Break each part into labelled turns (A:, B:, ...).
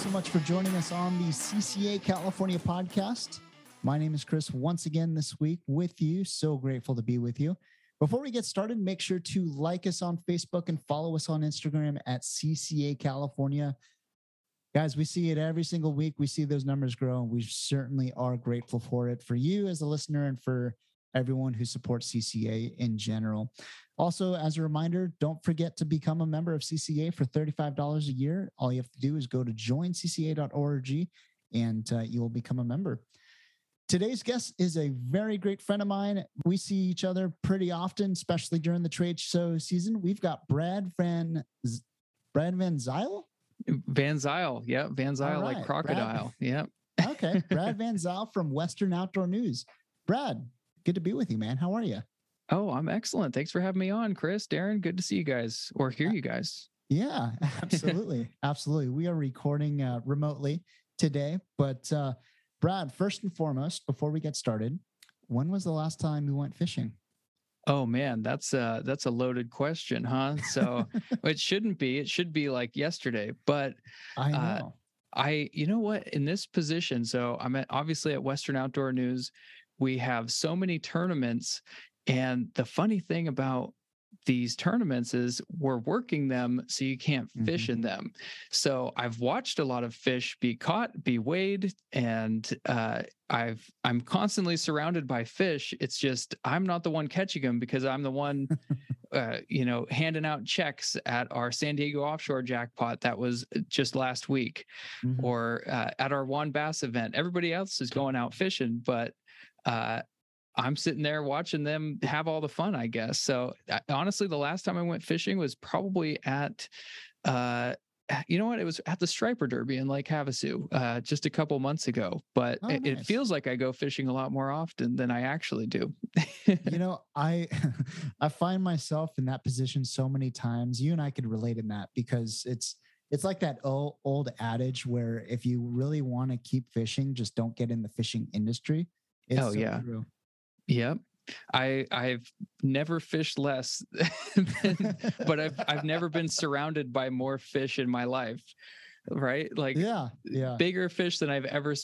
A: so much for joining us on the CCA California podcast. My name is Chris once again this week with you. So grateful to be with you. Before we get started, make sure to like us on Facebook and follow us on Instagram at CCA California. Guys, we see it every single week. We see those numbers grow, and we certainly are grateful for it for you as a listener and for everyone who supports CCA in general. Also, as a reminder, don't forget to become a member of CCA for $35 a year. All you have to do is go to joincca.org and uh, you will become a member. Today's guest is a very great friend of mine. We see each other pretty often, especially during the trade show season. We've got Brad Van Brad Van Zyl.
B: Van Zyl, yeah, Van Zyl right. like crocodile, yeah.
A: okay, Brad Van Zyl from Western Outdoor News. Brad, good to be with you, man. How are you?
B: Oh, I'm excellent. Thanks for having me on, Chris, Darren. Good to see you guys or hear you guys.
A: Yeah, absolutely, absolutely. We are recording uh, remotely today, but uh, Brad, first and foremost, before we get started, when was the last time you went fishing?
B: Oh man, that's a that's a loaded question, huh? So it shouldn't be. It should be like yesterday. But
A: I uh, know. Uh,
B: I you know what in this position. So I'm at, obviously at Western Outdoor News. We have so many tournaments, and the funny thing about these tournaments is we're working them so you can't fish mm-hmm. in them. So I've watched a lot of fish be caught, be weighed, and uh, I've I'm constantly surrounded by fish. It's just I'm not the one catching them because I'm the one, uh, you know, handing out checks at our San Diego offshore jackpot that was just last week, mm-hmm. or uh, at our WON Bass event. Everybody else is going out fishing, but uh, I'm sitting there watching them have all the fun, I guess. So honestly, the last time I went fishing was probably at, uh, you know what? It was at the Striper Derby in Lake Havasu uh, just a couple months ago. But oh, it, nice. it, feels like I go fishing a lot more often than I actually do.
A: you know, I I find myself in that position so many times. You and I could relate in that because it's it's like that old old adage where if you really want to keep fishing, just don't get in the fishing industry.
B: It's oh so yeah. True. Yep. I I've never fished less, than, but I've I've never been surrounded by more fish in my life. Right? Like
A: yeah, yeah.
B: Bigger fish than I've ever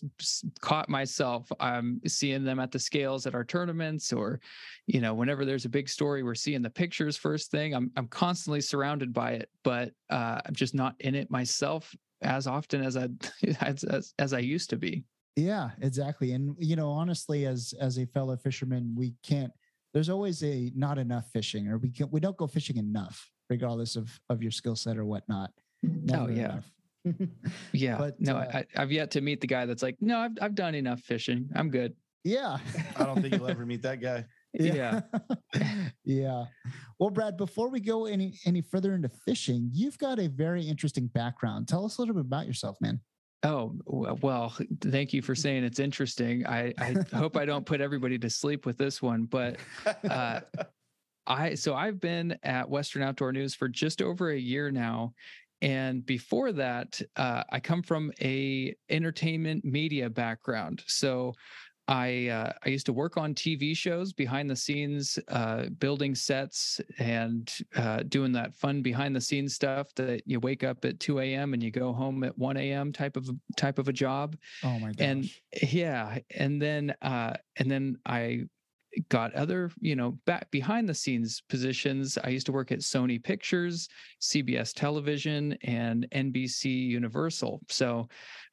B: caught myself. I'm seeing them at the scales at our tournaments or you know, whenever there's a big story, we're seeing the pictures first thing. I'm I'm constantly surrounded by it, but uh, I'm just not in it myself as often as I as, as, as I used to be.
A: Yeah, exactly. And you know, honestly, as as a fellow fisherman, we can't. There's always a not enough fishing, or we can we don't go fishing enough, regardless of of your skill set or whatnot.
B: Oh, Never oh yeah. yeah, but no, uh, I, have yet to meet the guy that's like, no, I've I've done enough fishing. I'm good.
A: Yeah,
C: I don't think you'll ever meet that guy.
B: Yeah.
A: yeah. Well, Brad, before we go any any further into fishing, you've got a very interesting background. Tell us a little bit about yourself, man.
B: Oh, well, thank you for saying it's interesting. I, I hope I don't put everybody to sleep with this one, but uh, I so I've been at Western Outdoor News for just over a year now. And before that, uh, I come from a entertainment media background. So I uh, I used to work on TV shows behind the scenes, uh, building sets and uh, doing that fun behind the scenes stuff that you wake up at 2 a.m. and you go home at 1 a.m. type of type of a job.
A: Oh my gosh!
B: And yeah, and then uh, and then I got other you know back behind the scenes positions. I used to work at sony pictures cbs television and nbc universal. So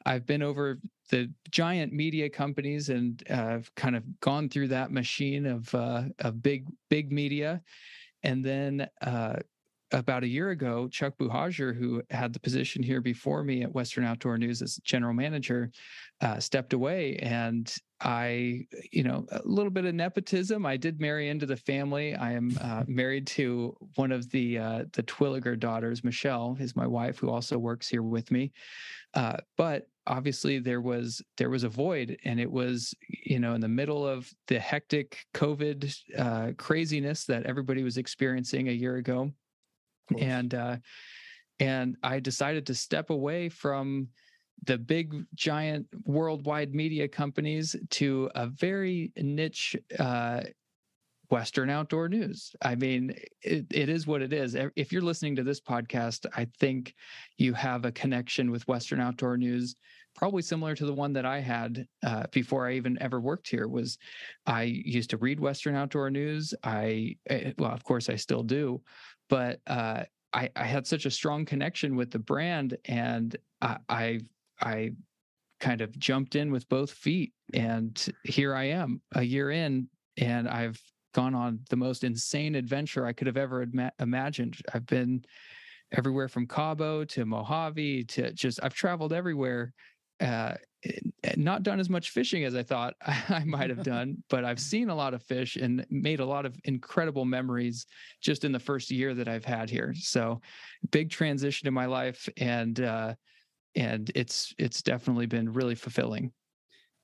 B: i've been over the giant media companies and uh, kind of gone through that machine of uh, of big big media, and then uh, about a year ago, Chuck Buhagiar, who had the position here before me at Western Outdoor News as general manager, uh, stepped away, and I, you know, a little bit of nepotism. I did marry into the family. I am uh, married to one of the uh, the Twilegar daughters. Michelle is my wife, who also works here with me. Uh, but obviously there was there was a void and it was you know in the middle of the hectic covid uh, craziness that everybody was experiencing a year ago and uh, and i decided to step away from the big giant worldwide media companies to a very niche uh, Western Outdoor News. I mean, it, it is what it is. If you're listening to this podcast, I think you have a connection with Western Outdoor News, probably similar to the one that I had uh, before I even ever worked here. Was I used to read Western Outdoor News? I eh, well, of course, I still do, but uh, I, I had such a strong connection with the brand, and I, I I kind of jumped in with both feet and here I am a year in and I've gone on the most insane adventure I could have ever ima- imagined. I've been everywhere from Cabo to Mojave to just I've traveled everywhere. Uh, not done as much fishing as I thought I might have done, but I've seen a lot of fish and made a lot of incredible memories just in the first year that I've had here. So, big transition in my life, and uh, and it's it's definitely been really fulfilling.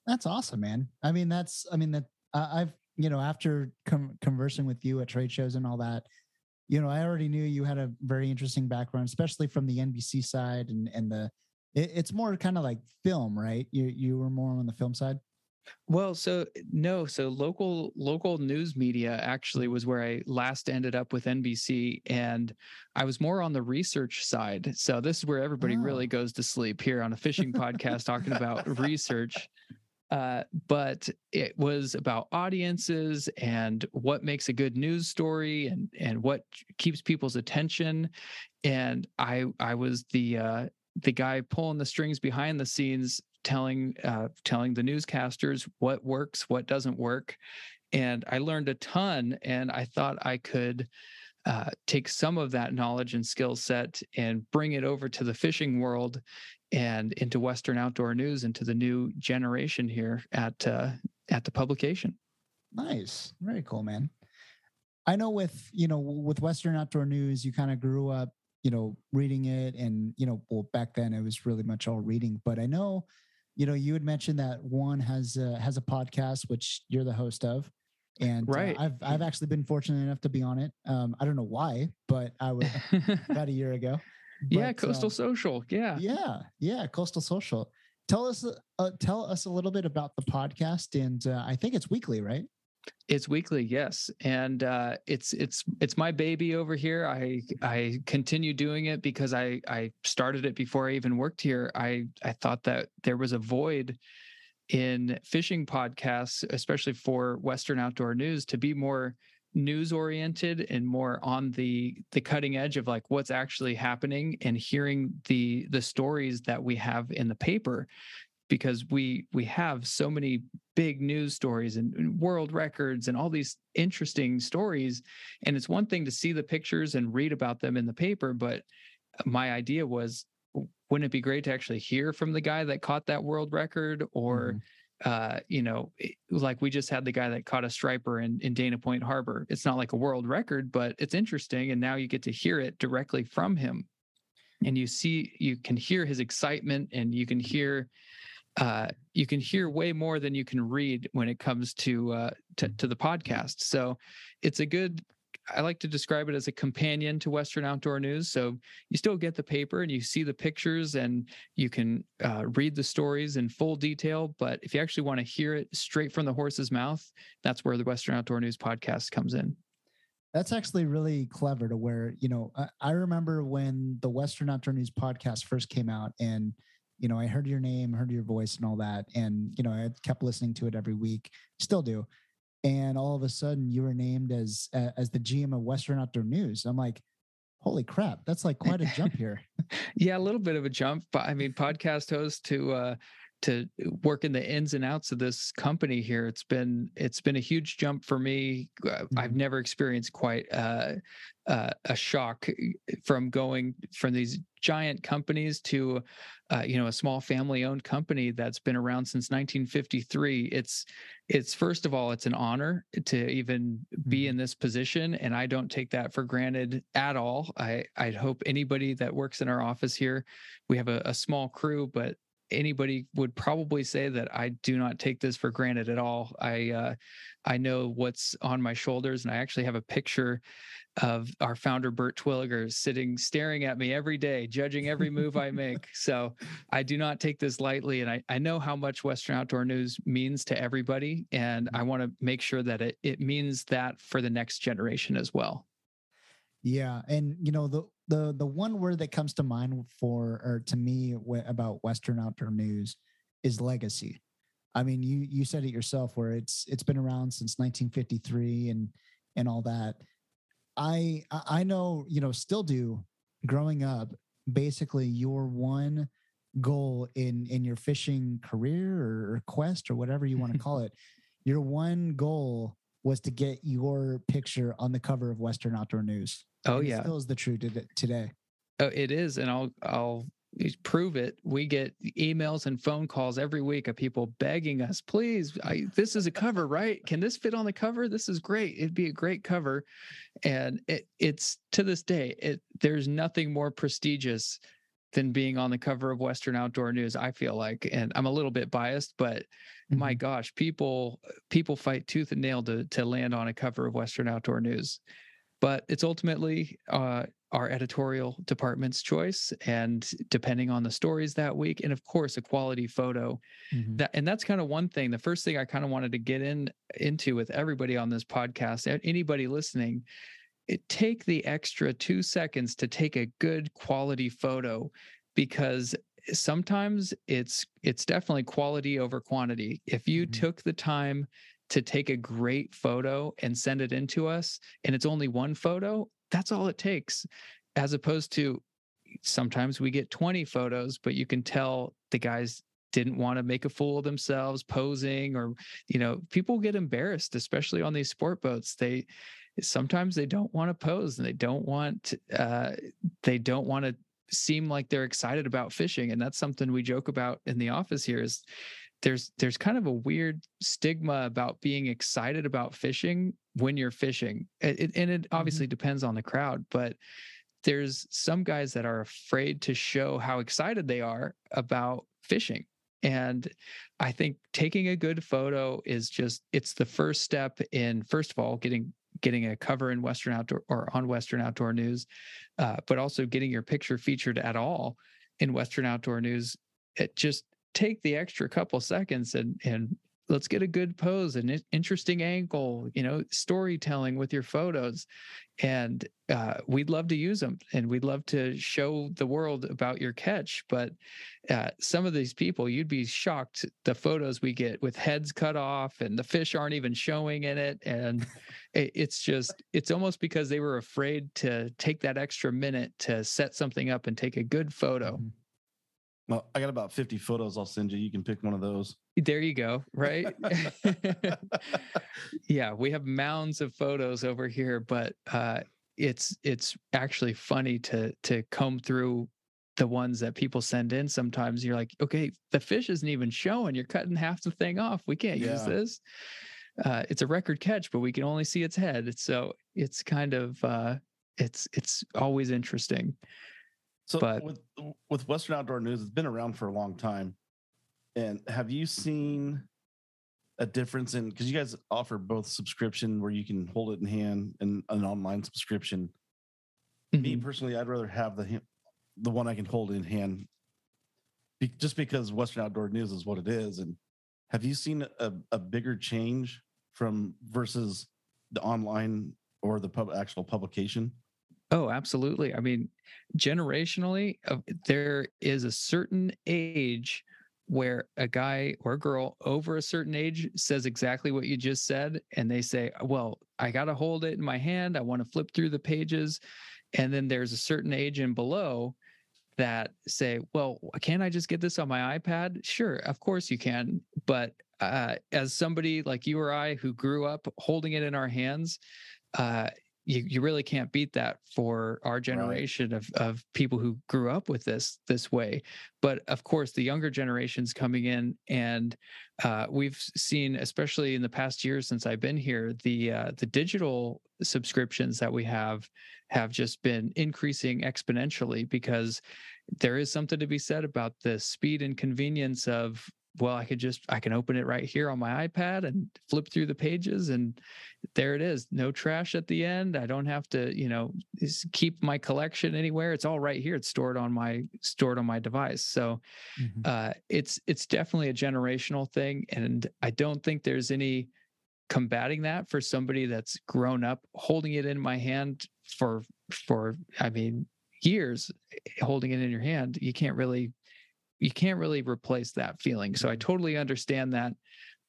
A: That's awesome, man. I mean, that's I mean that uh, I've you know after com- conversing with you at trade shows and all that, you know, I already knew you had a very interesting background, especially from the NBC side and and the it, it's more kind of like film, right? You you were more on the film side.
B: Well, so no, so local local news media actually was where I last ended up with NBC, and I was more on the research side. So this is where everybody oh. really goes to sleep here on a fishing podcast talking about research. Uh, but it was about audiences and what makes a good news story and and what keeps people's attention. And I I was the uh, the guy pulling the strings behind the scenes telling uh, telling the newscasters what works, what doesn't work, and I learned a ton. And I thought I could uh, take some of that knowledge and skill set and bring it over to the fishing world and into Western Outdoor News into the new generation here at uh, at the publication.
A: Nice, very cool, man. I know with you know with Western Outdoor News, you kind of grew up you know reading it and you know well back then it was really much all reading but i know you know, you had mentioned that one has a, has a podcast which you're the host of, and uh, right. Uh, I've I've actually been fortunate enough to be on it. Um, I don't know why, but I was about a year ago.
B: But, yeah, Coastal uh, Social. Yeah,
A: yeah, yeah, Coastal Social. Tell us, uh, tell us a little bit about the podcast, and uh, I think it's weekly, right?
B: It's weekly, yes, and uh, it's it's it's my baby over here. I I continue doing it because I I started it before I even worked here. I I thought that there was a void in fishing podcasts, especially for Western Outdoor News, to be more news oriented and more on the the cutting edge of like what's actually happening and hearing the the stories that we have in the paper because we we have so many big news stories and, and, world records and all these interesting stories. And it's one thing to see the pictures and read about them in the paper but my idea was wouldn't it be great to actually hear from the guy that caught that world record? Or mm-hmm. uh, you know like we just had the guy that caught a striper in, in dana point harbor. It's not like a world record but it's interesting and now you get to hear it directly from him. And you see you can hear his excitement and you can hear uh, you can hear way more than you can read when it comes to, uh, to to the podcast. So it's a good. I like to describe it as a companion to Western Outdoor News. So you still get the paper and you see the pictures and you can uh, read the stories in full detail. But if you actually want to hear it straight from the horse's mouth, that's where the Western Outdoor News podcast comes in.
A: That's actually really clever to where, you know, I, I remember when the Western Outdoor News podcast first came out and you know, I heard your name, heard your voice and all that. And, you know, I kept listening to it every week, still do. And all of a sudden you were named as, uh, as the GM of Western Outdoor News. I'm like, holy crap, that's like quite a jump here.
B: yeah, a little bit of a jump, but I mean, podcast host to, uh, to work in the ins and outs of this company here it's been it's been a huge jump for me uh, i've mm-hmm. never experienced quite uh, uh, a shock from going from these giant companies to uh, you know a small family owned company that's been around since 1953 it's it's first of all it's an honor to even be mm-hmm. in this position and i don't take that for granted at all i i hope anybody that works in our office here we have a, a small crew but anybody would probably say that I do not take this for granted at all. I uh, I know what's on my shoulders, and I actually have a picture of our founder Bert Twilegar sitting staring at me every day, judging every move I make. So I do not take this lightly, and I I know how much Western Outdoor News means to everybody, and I want to make sure that it it means that for the next generation as well.
A: Yeah, and you know the the the one word that comes to mind for or to me about Western Outdoor News is legacy. I mean, you you said it yourself, where it's it's been around since 1953 and and all that. I I know you know still do growing up. Basically, your one goal in in your fishing career or, or quest or whatever you want to call it, your one goal was to get your picture on the cover of Western Outdoor News.
B: Oh yeah,
A: still is the truth today.
B: Oh, it is, and I'll I'll prove it. We get emails and phone calls every week of people begging us, please, I, this is a cover, right? Can this fit on the cover? This is great. It'd be a great cover, and it, it's to this day, it there's nothing more prestigious than being on the cover of Western Outdoor News. I feel like, and I'm a little bit biased, but mm-hmm. my gosh, people people fight tooth and nail to to land on a cover of Western Outdoor News but it's ultimately uh, our editorial department's choice and depending on the stories that week and of course a quality photo mm-hmm. that and that's kind of one thing the first thing i kind of wanted to get in into with everybody on this podcast anybody listening it take the extra 2 seconds to take a good quality photo because sometimes it's it's definitely quality over quantity if you mm-hmm. took the time to take a great photo and send it in to us and it's only one photo that's all it takes as opposed to sometimes we get 20 photos but you can tell the guys didn't want to make a fool of themselves posing or you know people get embarrassed especially on these sport boats they sometimes they don't want to pose and they don't want uh, they don't want to seem like they're excited about fishing and that's something we joke about in the office here is there's there's kind of a weird stigma about being excited about fishing when you're fishing. It, and it obviously mm-hmm. depends on the crowd but there's some guys that are afraid to show how excited they are about fishing. And i think taking a good photo is just it's the first step in first of all getting getting a cover in western outdoor or on western outdoor news uh, but also getting your picture featured at all in western outdoor news. It just take the extra couple seconds and and let's get a good pose an interesting angle you know storytelling with your photos. And uh, we'd love to use them and we'd love to show the world about your catch. But uh, some of these people you'd be shocked the photos we get with heads cut off and the fish aren't even showing in it. And it's just it's almost because they were afraid to take that extra minute to set something up and take a good photo. Mm-hmm.
C: Well, I got about 50 photos I'll send you. You can pick one of those.
B: There you go. Right. yeah, we have mounds of photos over here, but uh, it's it's actually funny to to comb through the ones that people send in. Sometimes you're like, okay, the fish isn't even showing. You're cutting half the thing off. We can't yeah. use this. Uh, it's a record catch, but we can only see its head. So it's kind of uh, it's it's always interesting.
C: So but, with with Western Outdoor News, it's been around for a long time. And have you seen a difference in because you guys offer both subscription where you can hold it in hand and an online subscription? Mm-hmm. Me personally, I'd rather have the the one I can hold in hand, be, just because Western Outdoor News is what it is. And have you seen a, a bigger change from versus the online or the pub, actual publication?
B: Oh, absolutely. I mean, generationally, uh, there is a certain age where a guy or a girl over a certain age says exactly what you just said. And they say, Well, I got to hold it in my hand. I want to flip through the pages. And then there's a certain age and below that say, Well, can't I just get this on my iPad? Sure, of course you can. But uh, as somebody like you or I who grew up holding it in our hands, uh, you, you really can't beat that for our generation right. of, of people who grew up with this this way but of course the younger generations coming in and uh, we've seen especially in the past year since i've been here the uh, the digital subscriptions that we have have just been increasing exponentially because there is something to be said about the speed and convenience of well i could just i can open it right here on my ipad and flip through the pages and there it is no trash at the end. I don't have to you know keep my collection anywhere. It's all right here. It's stored on my stored on my device. So mm-hmm. uh, it's it's definitely a generational thing and i don't think there's any combating that for somebody that's grown up holding it in my hand for for i mean years holding it in your hand. You can't really you can't really replace that feeling. So I mm-hmm. totally understand that.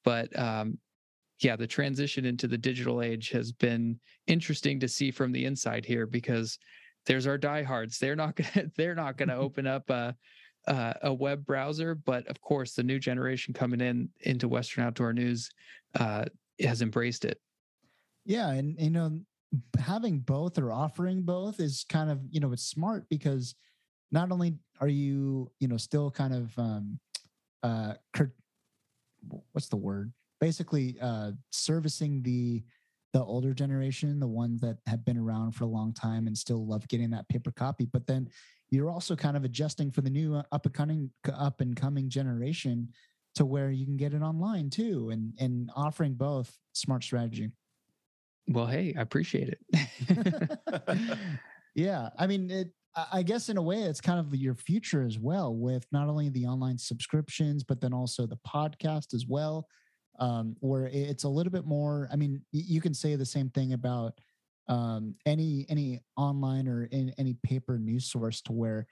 B: But um, yeah, the transition into the digital age has been interesting to see from the inside here because there's our diehards. They're not gonna they're not gonna open up a uh, a web browser, but of course the new generation coming in into Western Outdoor News uh, has embraced it.
A: Yeah, and you know having both or offering both is kind of you know it's smart because not only are you you know still kind of um uh what's the word? Basically uh servicing the the older generation the ones that have been around for a long time and still love getting that paper copy but then you're also kind of adjusting for the new uh, up and coming up and coming generation to where you can get it online too and and offering both smart strategy.
B: Well hey i appreciate it.
A: Yeah i mean it I guess in a way, it's kind of your future as well, with not only the online subscriptions, but then also the podcast as well, um, where it's a little bit more. I mean, you can say the same thing about um, any any online or in any paper news source, to where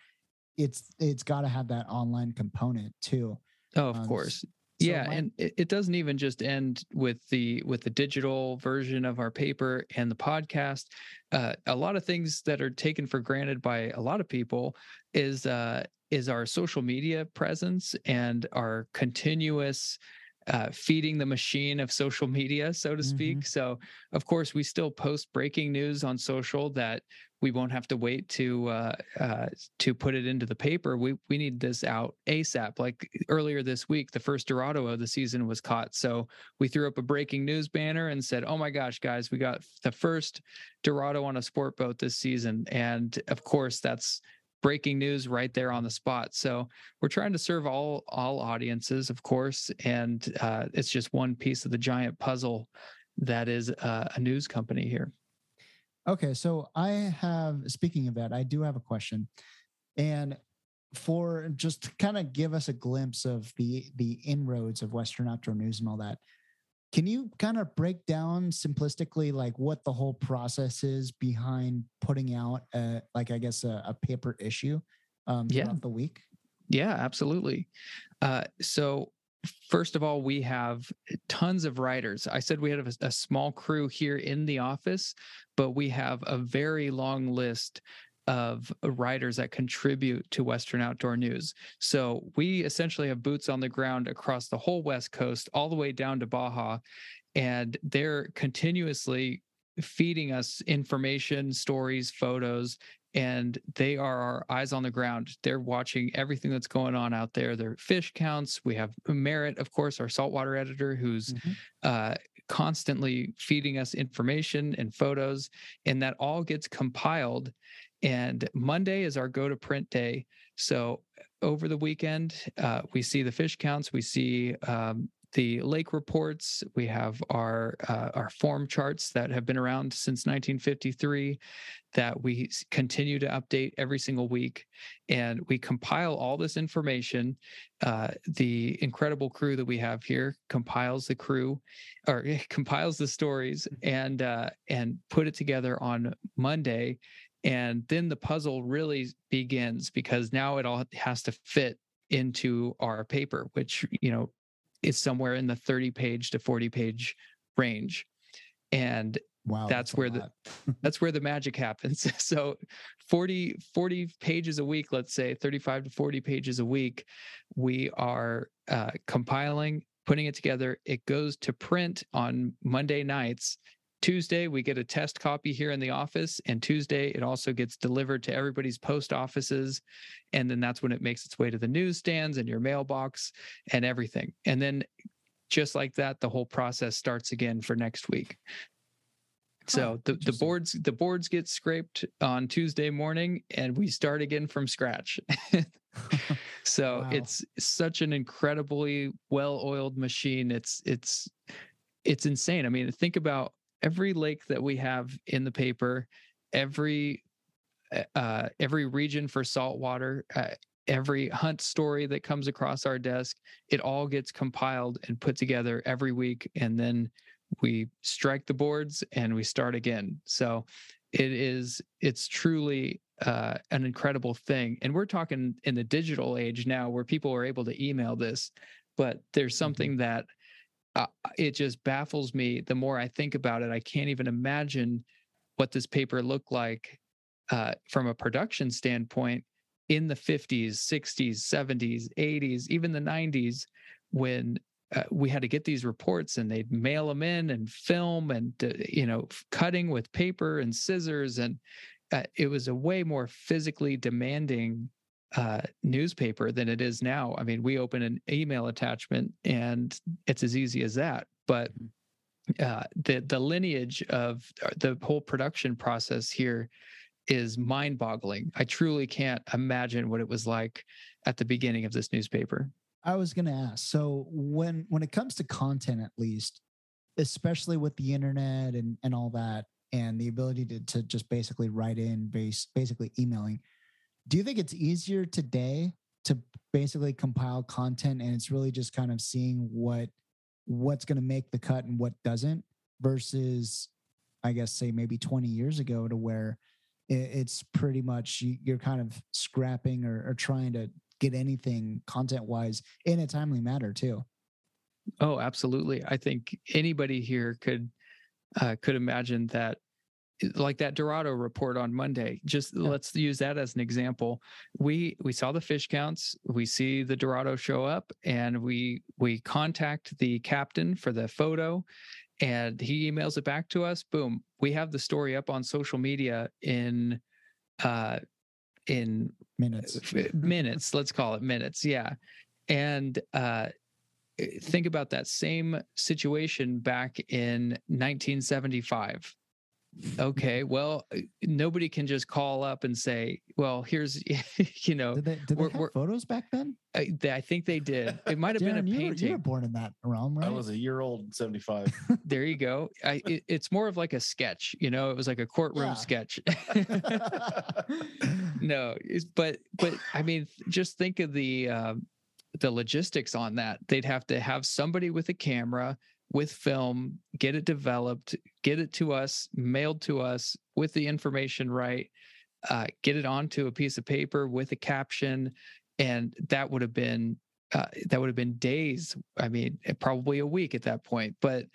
A: it's it's got to have that online component too.
B: Oh, of um, course. So yeah, my- and it, it doesn't even just end with the with the digital version of our paper and the podcast. Uh, a lot of things that are taken for granted by a lot of people is uh, is our social media presence and our continuous uh, feeding the machine of social media, so to speak. Mm-hmm. So, of course, we still post breaking news on social that we won't have to wait to uh, uh, to put it into the paper. We we need this out ASAP. Like earlier this week, the first Dorado of the season was caught, so we threw up a breaking news banner and said, "Oh my gosh, guys, we got the first Dorado on a sport boat this season!" And of course, that's breaking news right there on the spot. So we're trying to serve all all audiences, of course, and uh, it's just one piece of the giant puzzle that is uh, a news company here.
A: Okay, so I have speaking of that, I do have a question. And for just to kind of give us a glimpse of the the inroads of Western Outdoor News and all that, can you kind of break down simplistically like what the whole process is behind putting out a, like I guess a, a paper issue um, throughout yeah. the week?
B: Yeah, absolutely. Uh, so first of all, we have tons of writers. I said we had a, a, small crew here in the office, but we have a very long list of writers that contribute to Western Outdoor News. So we essentially have boots on the ground across the whole West Coast, all the way down to Baja, and they're continuously feeding us information, stories, photos, and they are our eyes on the ground. They're watching everything that's going on out there. Their fish counts. We have Merit, of course, our saltwater editor, who's mm-hmm. uh, constantly feeding us information and photos, and that all gets compiled. And Monday is our go to print day. So over the weekend, uh, we see the fish counts, we see um, the lake reports. We have our uh, our form charts that have been around since 1953 that we continue to update every single week, and we compile all this information. Uh, the incredible crew that we have here compiles the crew, or compiles the stories, and uh, and put it together on Monday. And then the puzzle really begins because now it all has to fit into our paper, which you know is somewhere in the 30 page to 40 page range. And wow that's, that's where the that's where the magic happens. So 40 40 pages a week let's say 35 to 40 pages a week we are uh, compiling putting it together. It goes to print on monday nights Tuesday, we get a test copy here in the office, and Tuesday, it also gets delivered to everybody's post offices. And then that's when it makes its way to the newsstands and your mailbox and everything. And then just like that, the whole process starts again for next week. So the, the boards the boards get scraped on Tuesday morning and we start again from scratch. so wow. it's such an incredibly well-oiled machine. It's it's it's insane. I mean, think about every lake that we have in the paper, every eh, uh, every region for saltwater, uh, every hunt story that comes across our desk, it all gets compiled and put together every week, and then we strike the boards and we start again. So it is it's truly uh, an incredible thing, and we're talking in the digital age now, where people are able to email this, but there's mm-hmm. something mm-hmm. that uh, it just baffles me the more I think about it. I can't even imagine what this paper looked like uh, from a production standpoint in the 50s, 60s, 70s, 80s, even the 90s, when uh, we had to get these reports and they'd mail them in and film and uh, you know cutting with paper and scissors and uh, it was a way more physically demanding uh, newspaper than it is now. I mean, we open an email attachment and it's as easy as that. But mm-hmm. uh, the the lineage of uh, the whole production process here is mind-boggling. I truly can't imagine what it was like at the beginning of this newspaper.
A: I was going to ask. So when when it comes to content, at least, especially with the internet and and all that, and the ability to to just basically write in, base basically emailing do you think it's easier today to basically compile content and it's really just kind of seeing what what's going to make the cut and what doesn't versus i guess say maybe 20 years ago to where it's pretty much you're kind of scrapping or, or trying to get anything content wise in a timely manner too?
B: Oh absolutely. I think anybody here could uh, could imagine that like that Dorado report on Monday. Just yeah. let's use that as an example. We we saw the fish counts, we see the Dorado show up, and we we contact the captain for the photo, and he emails it back to us. Boom, we have the story up on social media in uh in
A: minutes
B: minutes let's call it minutes yeah and uh think about that same situation back in 1975 okay well uh, nobody can just call up and say well here's you know
A: did they, did we're, they have photos back then?
B: I, I, think they did. It might have been a painting you were,
A: you were, born in that realm right i
C: was a year old 75
B: there you go. I, it, it's more of like a sketch you know it was like a courtroom yeah. sketch. No but but i mean just think of the uh, the logistics on that. They'd have to have somebody with a camera with film, get it developed, get it to us, mailed to us with the information right, uh, get it onto a piece of paper with a caption, and that would have been uh, that would have been days. I mean, eh, probably a week at that point. But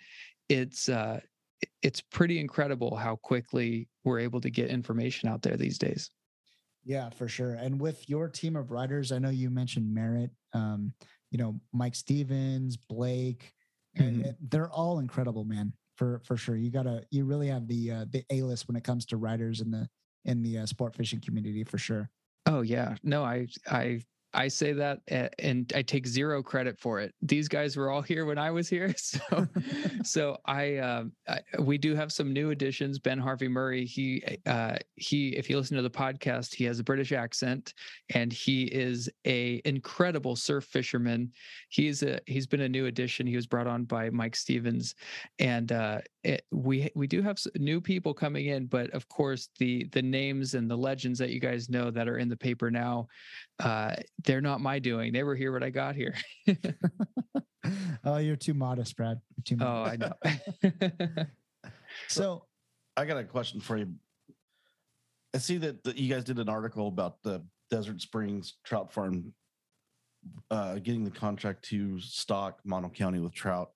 B: it's uh, it's pretty incredible how quickly we're able to get information out there these days.
A: Yeah, for sure. And with your team of writers, I know you mentioned Merit. Um, you know, Mike Stevens, Blake mm-hmm. they're all incredible, man. For for sure, you gotta you really have the uh, the A list when it comes to writers in the in the uh, sport fishing community for sure.
B: Oh yeah, no, I I I say that and I take zero credit for it. These guys were all here when I was here, so so I, uh, I, we do have some new additions. Ben Harvey Murray, he uh, he if you listen to the podcast, he has a British accent and he is a incredible surf fisherman. He's a he's been a new addition. He was brought on by Mike Stevens, and uh, it, we we do have new people coming in, but of course the the names and the legends that you guys know that are in the paper now uh, they're not my doing. They were here when I got here.
A: oh, you're too modest, Brad. Too
B: modest. Oh, I
A: know. so,
C: I got a question for you. I see that, that you guys did an article about the Desert Springs Trout Farm uh, getting the contract to stock Mono County with trout.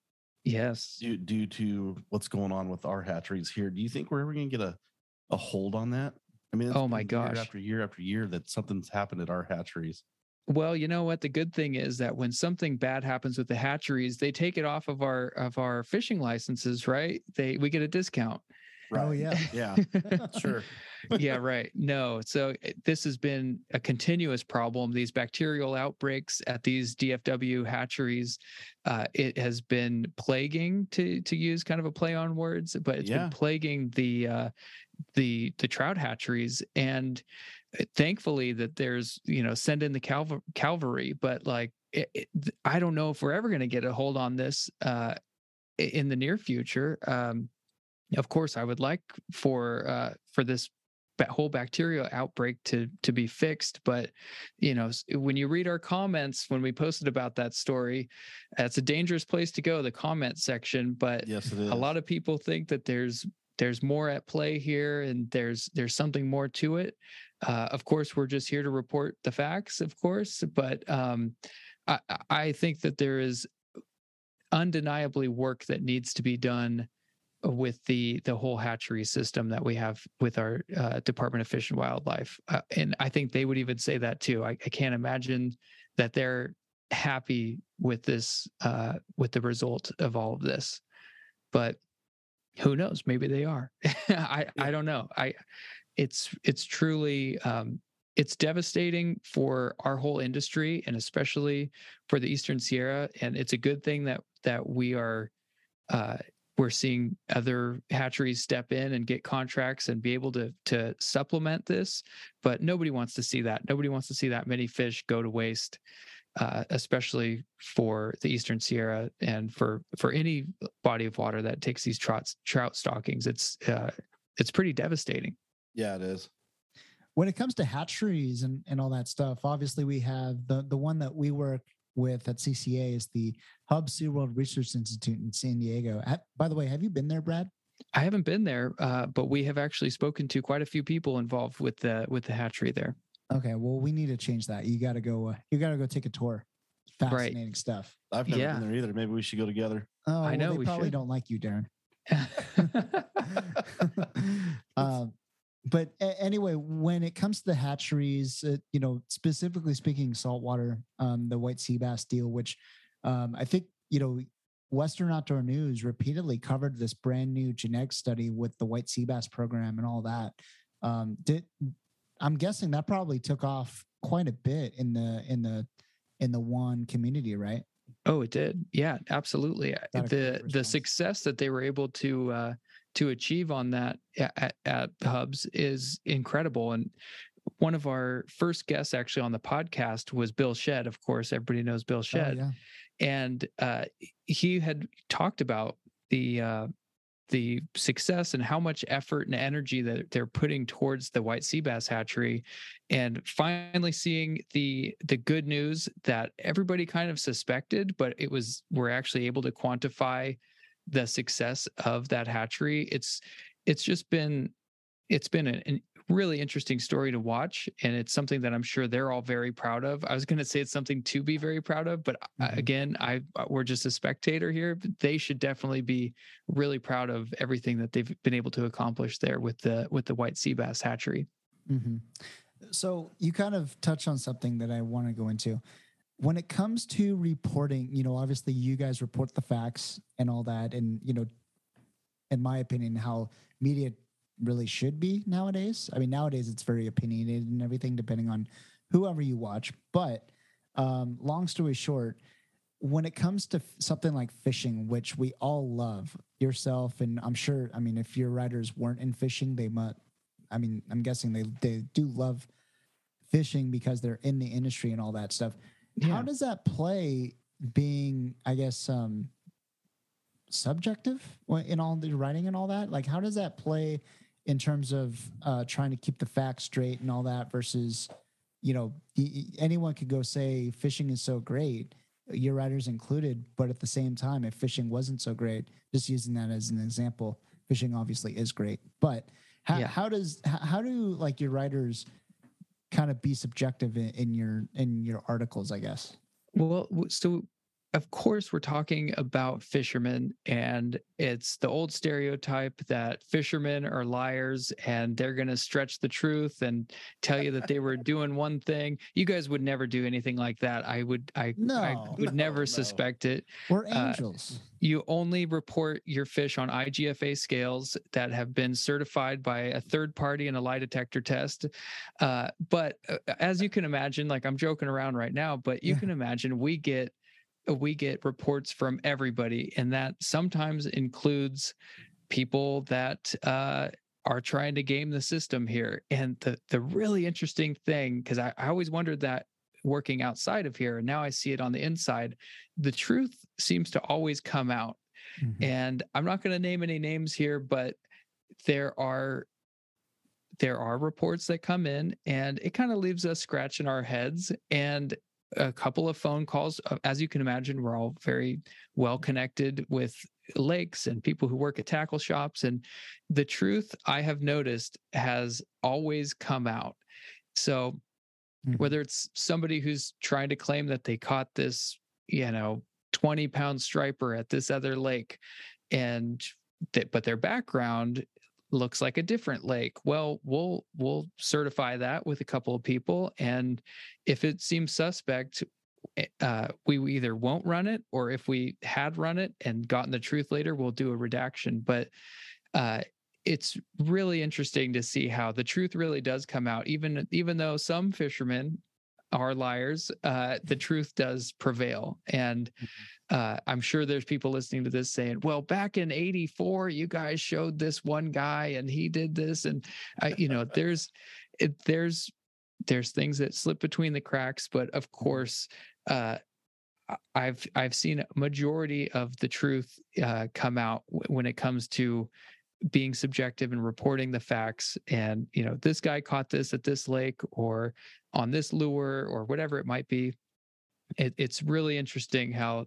B: Yes.
C: Due, due to what's going on with our hatcheries here, do you think we're ever going to get a, a hold on that? I mean,
B: oh my gosh,
C: year after year after year that something's happened at our hatcheries.
B: Well, you know what? The good thing is that when something bad happens with the hatcheries, they take it off of our of our fishing licenses, right? They we get a discount.
C: Right.
A: Oh yeah.
C: Yeah. sure.
B: yeah, right. No. So eh, this has been a continuous problem. These bacterial outbreaks at these DFW hatcheries, uh, it has been plaguing to to use kind of a play on words, but it's
C: Yeah.
B: been plaguing the uh, the the trout hatcheries. And uh, thankfully that there's you know send in the calv- cavalry, but like it, it, I don't know if we're ever going to get a hold on this uh, in the near future. Um, of course, I would like for uh, for this whole bacterial outbreak to to be fixed, but you know, when you read our comments when we posted about that story, that's a dangerous place to go, the comment section. But
C: Yes,
B: a lot of people think that there's there's more at play here and there's there's something more to it uh, of course we're just here to report the facts of course but um, I- I think that there is undeniably work that needs to be done with the the whole hatchery system that we have with our uh, Department of Fish and Wildlife, uh, and I think they would even say that too. I, I can't imagine that they're happy with this uh, with the result of all of this, but who knows? Maybe they are. I I don't know. I it's it's truly um, it's devastating for our whole industry and especially for the Eastern Sierra. And it's a good thing that that we are uh, we're seeing other hatcheries step in and get contracts and be able to to supplement this. But nobody wants to see that. Nobody wants to see that many fish go to waste. Uh, especially for the Eastern Sierra and for for any body of water that takes these trout trout stockings, it's uh, it's pretty devastating.
C: Yeah, it is.
A: when it comes to hatcheries and, and all that stuff, obviously we have the the one that we work with at CCA is the Hubbs SeaWorld Research Institute in San Diego. Ha- By the way, have you been there, Brad?
B: I haven't been there, uh, but we have actually spoken to quite a few people involved with the with the hatchery there.
A: Okay, well we need to change that. You got to go. Uh, you got to go take a tour. Fascinating stuff.
C: I've never
B: Yeah.
C: been there either. Maybe we should go together.
A: Oh,
B: I
A: well,
B: know
A: they
B: we
A: probably
B: should.
A: don't like you, Darren. um, but anyway, when it comes to the hatcheries, uh, you know, specifically speaking, saltwater, um, the white sea bass deal, which um, I think you know, Western Outdoor News repeatedly covered this brand new genetic study with the white sea bass program and all that. Um, did I'm guessing that probably took off quite a bit in the in the in the one community, right?
B: oh, it did. Yeah, absolutely. The the
A: response.
B: success that they were able to uh, to achieve on that at, at Hubbs is incredible. And one of our first guests actually on the podcast was Bill Shedd. Of course, everybody knows Bill
A: Oh,
B: Shedd.
A: yeah.
B: and uh, he had talked about the uh, the success and how much effort and energy that they're putting towards the white sea bass hatchery, and finally seeing the the good news that everybody kind of suspected, but it was we're actually able to quantify the success of that hatchery. It's it's just been it's been a, an really interesting story to watch and it's something that i'm sure they're all very proud of i was going to say it's something to be very proud of but I-
A: Mhm.
B: again i uh, we're just a spectator here but they should definitely be really proud of everything that they've been able to accomplish there with the with the white sea bass hatchery
A: hmm So you kind of touch on something that I want to go into. When it comes to reporting, you know, obviously you guys report the facts and all that, and you know, in my opinion, how media really should be nowadays. I mean, nowadays it's very opinionated and everything, depending on whoever you watch. But um, long story short, when it comes to f- something like fishing, which we all love, yourself and I'm sure, I mean, if your writers weren't in fishing, they might. I mean, I'm guessing they they do love fishing because they're in the industry and all that stuff. How does that play being, I guess, um subjective in all the writing and all that? Like how does that play in terms of uh trying to keep the facts straight and all that versus you know, anyone could go say fishing is so great, your writers included, but at the same time, if fishing wasn't so great, just using that as an example, fishing obviously is great. But how,
B: Yeah.
A: how does how, how do like your writers kind of be subjective in, in your in your articles? I guess.
B: Well, so of course, we're talking about fishermen, and it's the old stereotype that fishermen are liars and they're going to stretch the truth and tell you that they were doing one thing. You guys would never do anything like that. I would, I,
A: no,
B: I would
C: no,
B: never
C: no.
B: suspect it.
A: We're
B: Uh,
A: angels.
B: You only report your fish on IGFA scales that have been certified by a third party in a lie detector test. Uh, but uh, as you can imagine, like I'm joking around right now, but you can imagine we get uh, we get reports from everybody, and that sometimes includes people that uh, are trying to game the system here. And the the really interesting thing, because I, I always wondered that working outside of here, and now I see it on the inside, the truth seems to always come out.
A: Mhm.
B: And I'm not going to name any names here, but there are there are reports that come in and it kind of leaves us scratching our heads and a couple of phone calls Uh, as you can imagine we're all very well connected with lakes and people who work at tackle shops and the truth i have noticed has always come out so
A: Mhm.
B: whether it's somebody who's trying to claim that they caught this you know 20 pound striper at this other lake and that but their background looks like a different lake. Well we'll we'll certify that with a couple of people and if it seems suspect eh, uh, we either won't run it or if we had run it and gotten the truth later we'll do a redaction. But uh, it's really interesting to see how the truth really does come out even even though some fishermen are liars uh, the truth does prevail. And uh, I'm sure there's people listening to this saying, "Well, back in '84, you guys showed this one guy, and he did this," and I, you know, there's, it, there's, there's things that slip between the cracks, but of course, uh, I've I've seen a majority of the truth uh, come out w- when it comes to being subjective and reporting the facts and you know this guy caught this at this lake or on this lure or whatever it might be it, it's really interesting how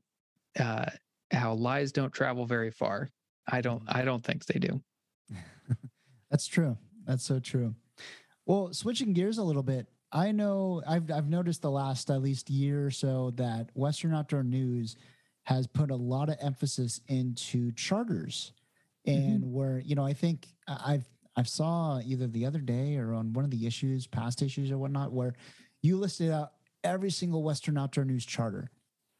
B: uh, how lies don't travel very far. I don't. I don't think they do.
A: That's true. That's so true. Well, switching gears a little bit, I know I've I've noticed the last at least year or so that Western Outdoor News has put a lot of emphasis into charters, and where you know I think I- I've I've saw either the other day or on one of the issues, past issues or whatnot, where you listed out every single Western Outdoor News charter.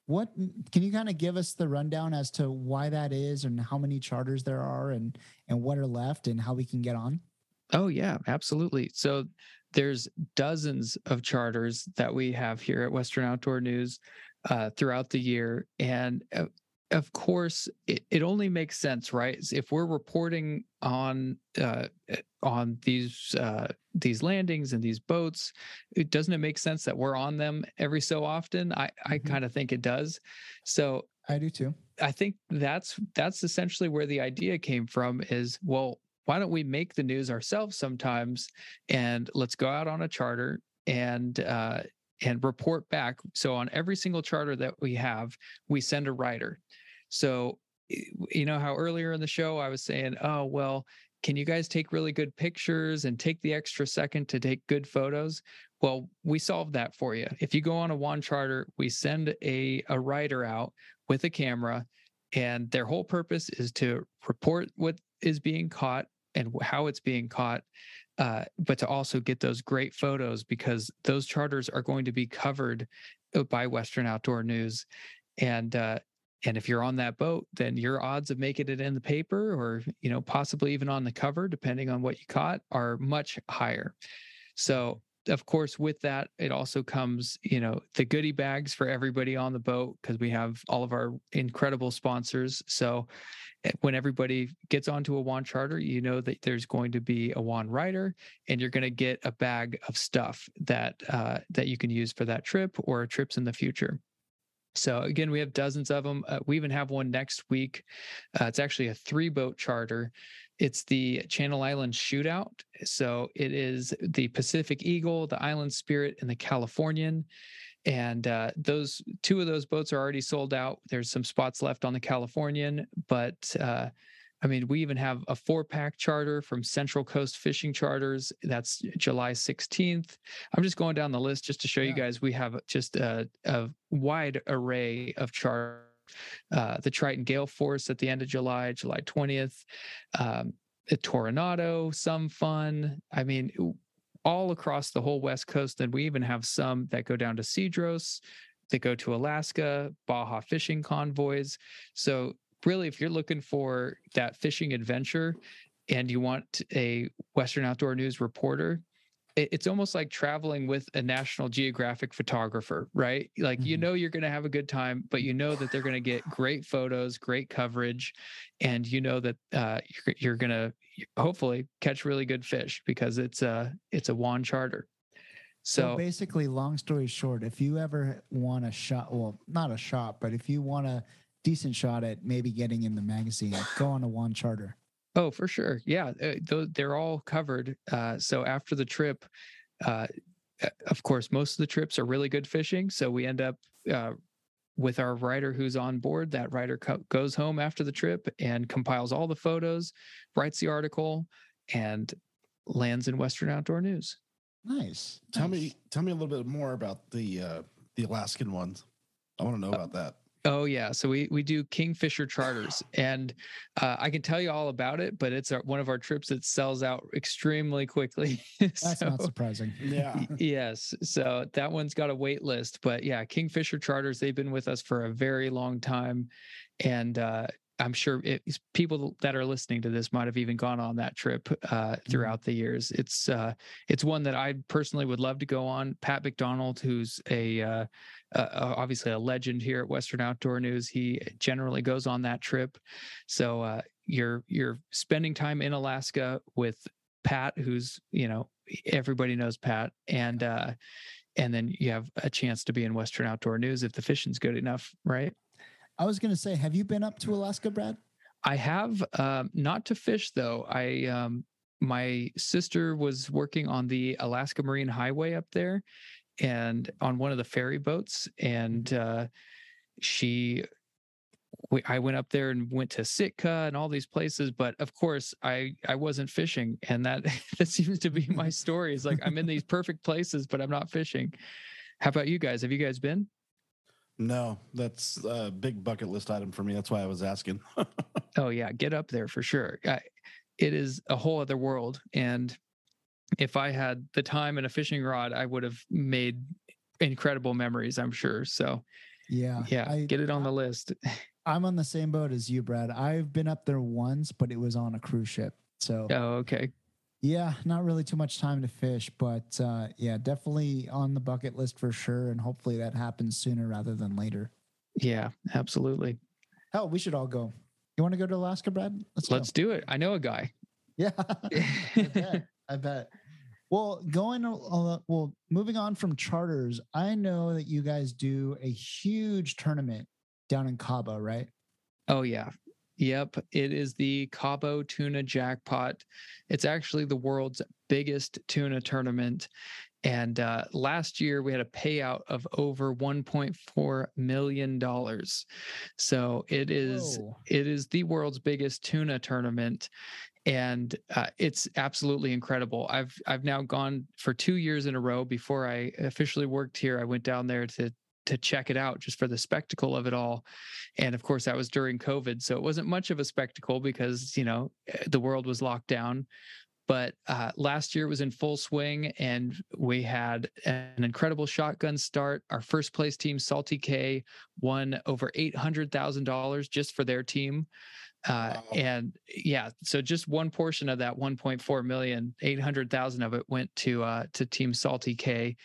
A: What can you kind of give us the rundown as to why that is and how many charters there are and and what are left and how we can get on?
B: Oh yeah, absolutely. So there's dozens of charters that we have here at Western Outdoor News uh, throughout the year, and uh, of course, it, it only makes sense, right? If we're reporting on uh, on these uh, these landings and these boats, it doesn't it make sense that we're on them every so often? I I
A: Mhm.
B: kind of think it does. So
A: I do too.
B: I think that's that's essentially where the idea came from is well why don't we make the news ourselves sometimes and let's go out on a charter and uh and report back so on every single charter that we have we send a writer so you know how earlier in the show I was saying oh well can you guys take really good pictures and take the extra second to take good photos? Well we solved that for you if you go on a WON charter we send a a writer out with a camera and their whole purpose is to report what is being caught and how it's being caught uh, but to also get those great photos because those charters are going to be covered uh, by western outdoor news. And uh, and if you're on that boat then your odds of making it in the paper or you know possibly even on the cover depending on what you caught are much higher. So of course with that it also comes you know the goodie bags for everybody on the boat because we have all of our incredible sponsors. So eh, when everybody gets onto a WON charter you know that there's going to be a WON rider and you're going to get a bag of stuff that uh, that you can use for that trip or trips in the future so again we have dozens of them uh, we even have one next week uh, it's actually a three boat charter it's the Channel Island Shootout. So it is the Pacific Eagle, the Island Spirit, and the Californian. And uh, those two of those boats are already sold out. There's some spots left on the Californian, but uh, I mean, we even have a four pack charter from Central Coast Fishing Charters. That's July 16th. I'm just going down the list just to show yeah. you guys we have just a, a wide array of charters. Uh, the Triton Gale Force at the end of July, July 20th. Um, Toronado, some fun. I mean, all across the whole West Coast. And we even have some that go down to Cedros, that go to Alaska, Baja fishing convoys. So really, if you're looking for that fishing adventure and you want a Western Outdoor News reporter, it's almost like traveling with a National Geographic photographer, right? Like mm-hmm. you know you're going to have a good time, but you know that they're going to get great photos, great coverage, and you know that uh, you're, you're going to hopefully catch really good fish because it's a it's a WON charter. So,
A: so, basically, long story short, if you ever want a shot, well, not a shot, but if you want a decent shot at maybe getting in the magazine, go on a WON charter.
B: Oh, for sure. Yeah, uh, they're all covered. Uh, so after the trip, uh, of course, most of the trips are really good fishing. So we end up uh, with our writer who's on board. That writer co- goes home after the trip and compiles all the photos, writes the article, and lands in Western Outdoor News.
A: Nice.
C: Tell
A: nice.
C: me, tell me a little bit more about the uh, the Alaskan ones. I want to know uh, about that.
B: Oh yeah, so we we do Kingfisher charters, and uh, I can tell you all about it. But it's our, one of our trips that sells out extremely quickly.
A: That's so, not surprising.
C: Yeah.
B: yes. So that one's got a wait list, but yeah, Kingfisher charters. They've been with us for a very long time, and uh, I'm sure it, people that are listening to this might have even gone on that trip uh, mm-hmm. throughout the years. It's uh, it's one that I personally would love to go on. Pat McDonald, who's a uh, obviously a legend here at Western Outdoor News, he generally goes on that trip. So uh, you're you're spending time in Alaska with Pat, who's you know everybody knows Pat, and uh, and then you have a chance to be in Western Outdoor News if the fishing's good enough, right?
A: I was going to say, have you been up to Alaska, Brad?
B: I have, um, not to fish though. I um, my sister was working on the Alaska Marine Highway up there, and on one of the ferry boats, and uh, she. We, I went up there and went to Sitka and all these places, but of course I I wasn't fishing, and that that seems to be my story. Is like I'm in these perfect places, but I'm not fishing. How about you guys? Have you guys been?
C: No, that's a big bucket list item for me. That's why I was asking.
B: oh yeah, get up there for sure. I, it is a whole other world, and if I had the time and a fishing rod, I would have made incredible memories. I'm sure. So
A: yeah,
B: yeah, I, get it on the list.
A: I'm on the same boat as you, Brad. I've been up there once, but it was on a cruise ship. So
B: oh, okay.
A: Yeah, not really too much time to fish, but uh, yeah, definitely on the bucket list for sure. And hopefully that happens sooner rather than later.
B: Yeah, absolutely.
A: Hell, we should all go. You want to go to Alaska, Brad?
B: Let's Let's do it. I know a guy.
A: Yeah, I bet. I bet. Well, going well, moving on from charters, I know that you guys do a huge tournament down in Cabo, right?
B: Oh yeah, Yep, it is the Cabo Tuna Jackpot. It's actually the world's biggest tuna tournament. And uh, last year we had a payout of over 1.4 million dollars. So it is Whoa. it is the world's biggest tuna tournament, and uh, it's absolutely incredible. I've I've now gone for two years in a row. Before I officially worked here, I went down there to to check it out just for the spectacle of it all. And of course, that was during COVID. So it wasn't much of a spectacle because, you know, eh, the world was locked down. But uh, last year was in full swing, and we had an incredible shotgun start. Our first place team, Salty K, won over $800,000 just for their team. Uh, wow. And yeah, so just one portion of that 1.4 million, 800,000 of it went to uh, to Team Salty K,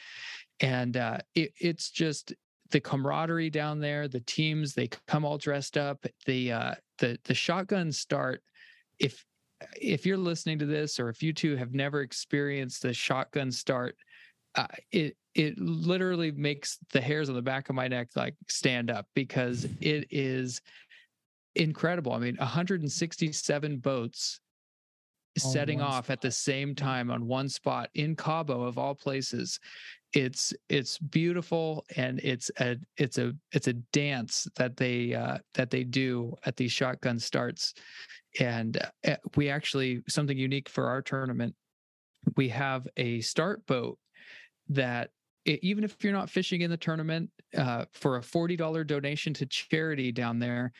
B: and uh, it, it's just the camaraderie down there, the teams they come all dressed up, the uh, the the shotgun start. If if you're listening to this, or if you two have never experienced the shotgun start, uh, it it literally makes the hairs on the back of my neck like stand up because it is incredible. I mean, 167 boats setting off spot. at the same time on one spot in Cabo of all places. It's it's beautiful and it's a it's a it's a dance that they uh, that they do at these shotgun starts, and uh, we actually something unique for our tournament. We have a start boat that even if you're not fishing in the tournament, uh, for a $40 donation to charity down there,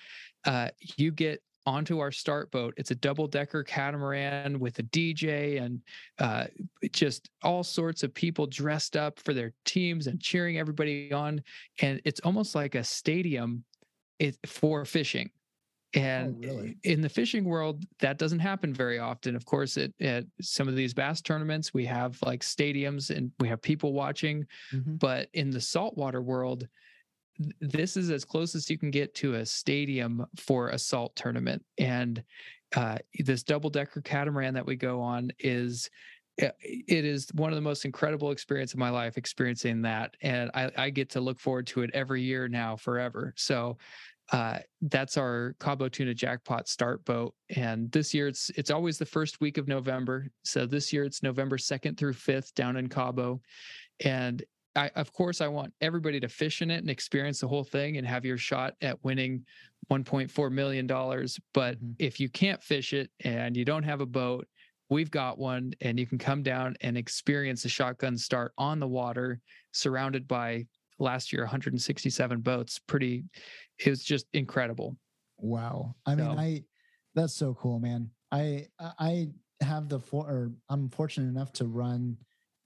B: uh, you get onto our start boat. It's a double decker catamaran with a DJ and uh, just all sorts of people dressed up for their teams and cheering everybody on. And it's almost like a stadium for fishing. Oh, and oh, really? in the fishing world, that doesn't happen very often. Of course, at, at some of these bass tournaments, we have like stadiums and we have people watching. Mm-hmm. But in the saltwater world, this is as close as you can get to a stadium for a salt tournament. And uh, this double decker catamaran that we go on is eh, it is one of the most incredible experience of my life experiencing that and I, I, get to look forward to it every year now forever so uh, that's our Cabo Tuna Jackpot start boat. And this year it's it's always the first week of November. So this year it's November 2nd through 5th down in Cabo. And I, of course, I want everybody to fish in it and experience the whole thing and have your shot at winning $1.4 million. But mm-hmm. if you can't fish it and you don't have a boat, we've got one and you can come down and experience a shotgun start on the water surrounded by last year 167 boats pretty it was just incredible
A: wow i so, mean i that's so cool man i i have the for or i'm fortunate enough to run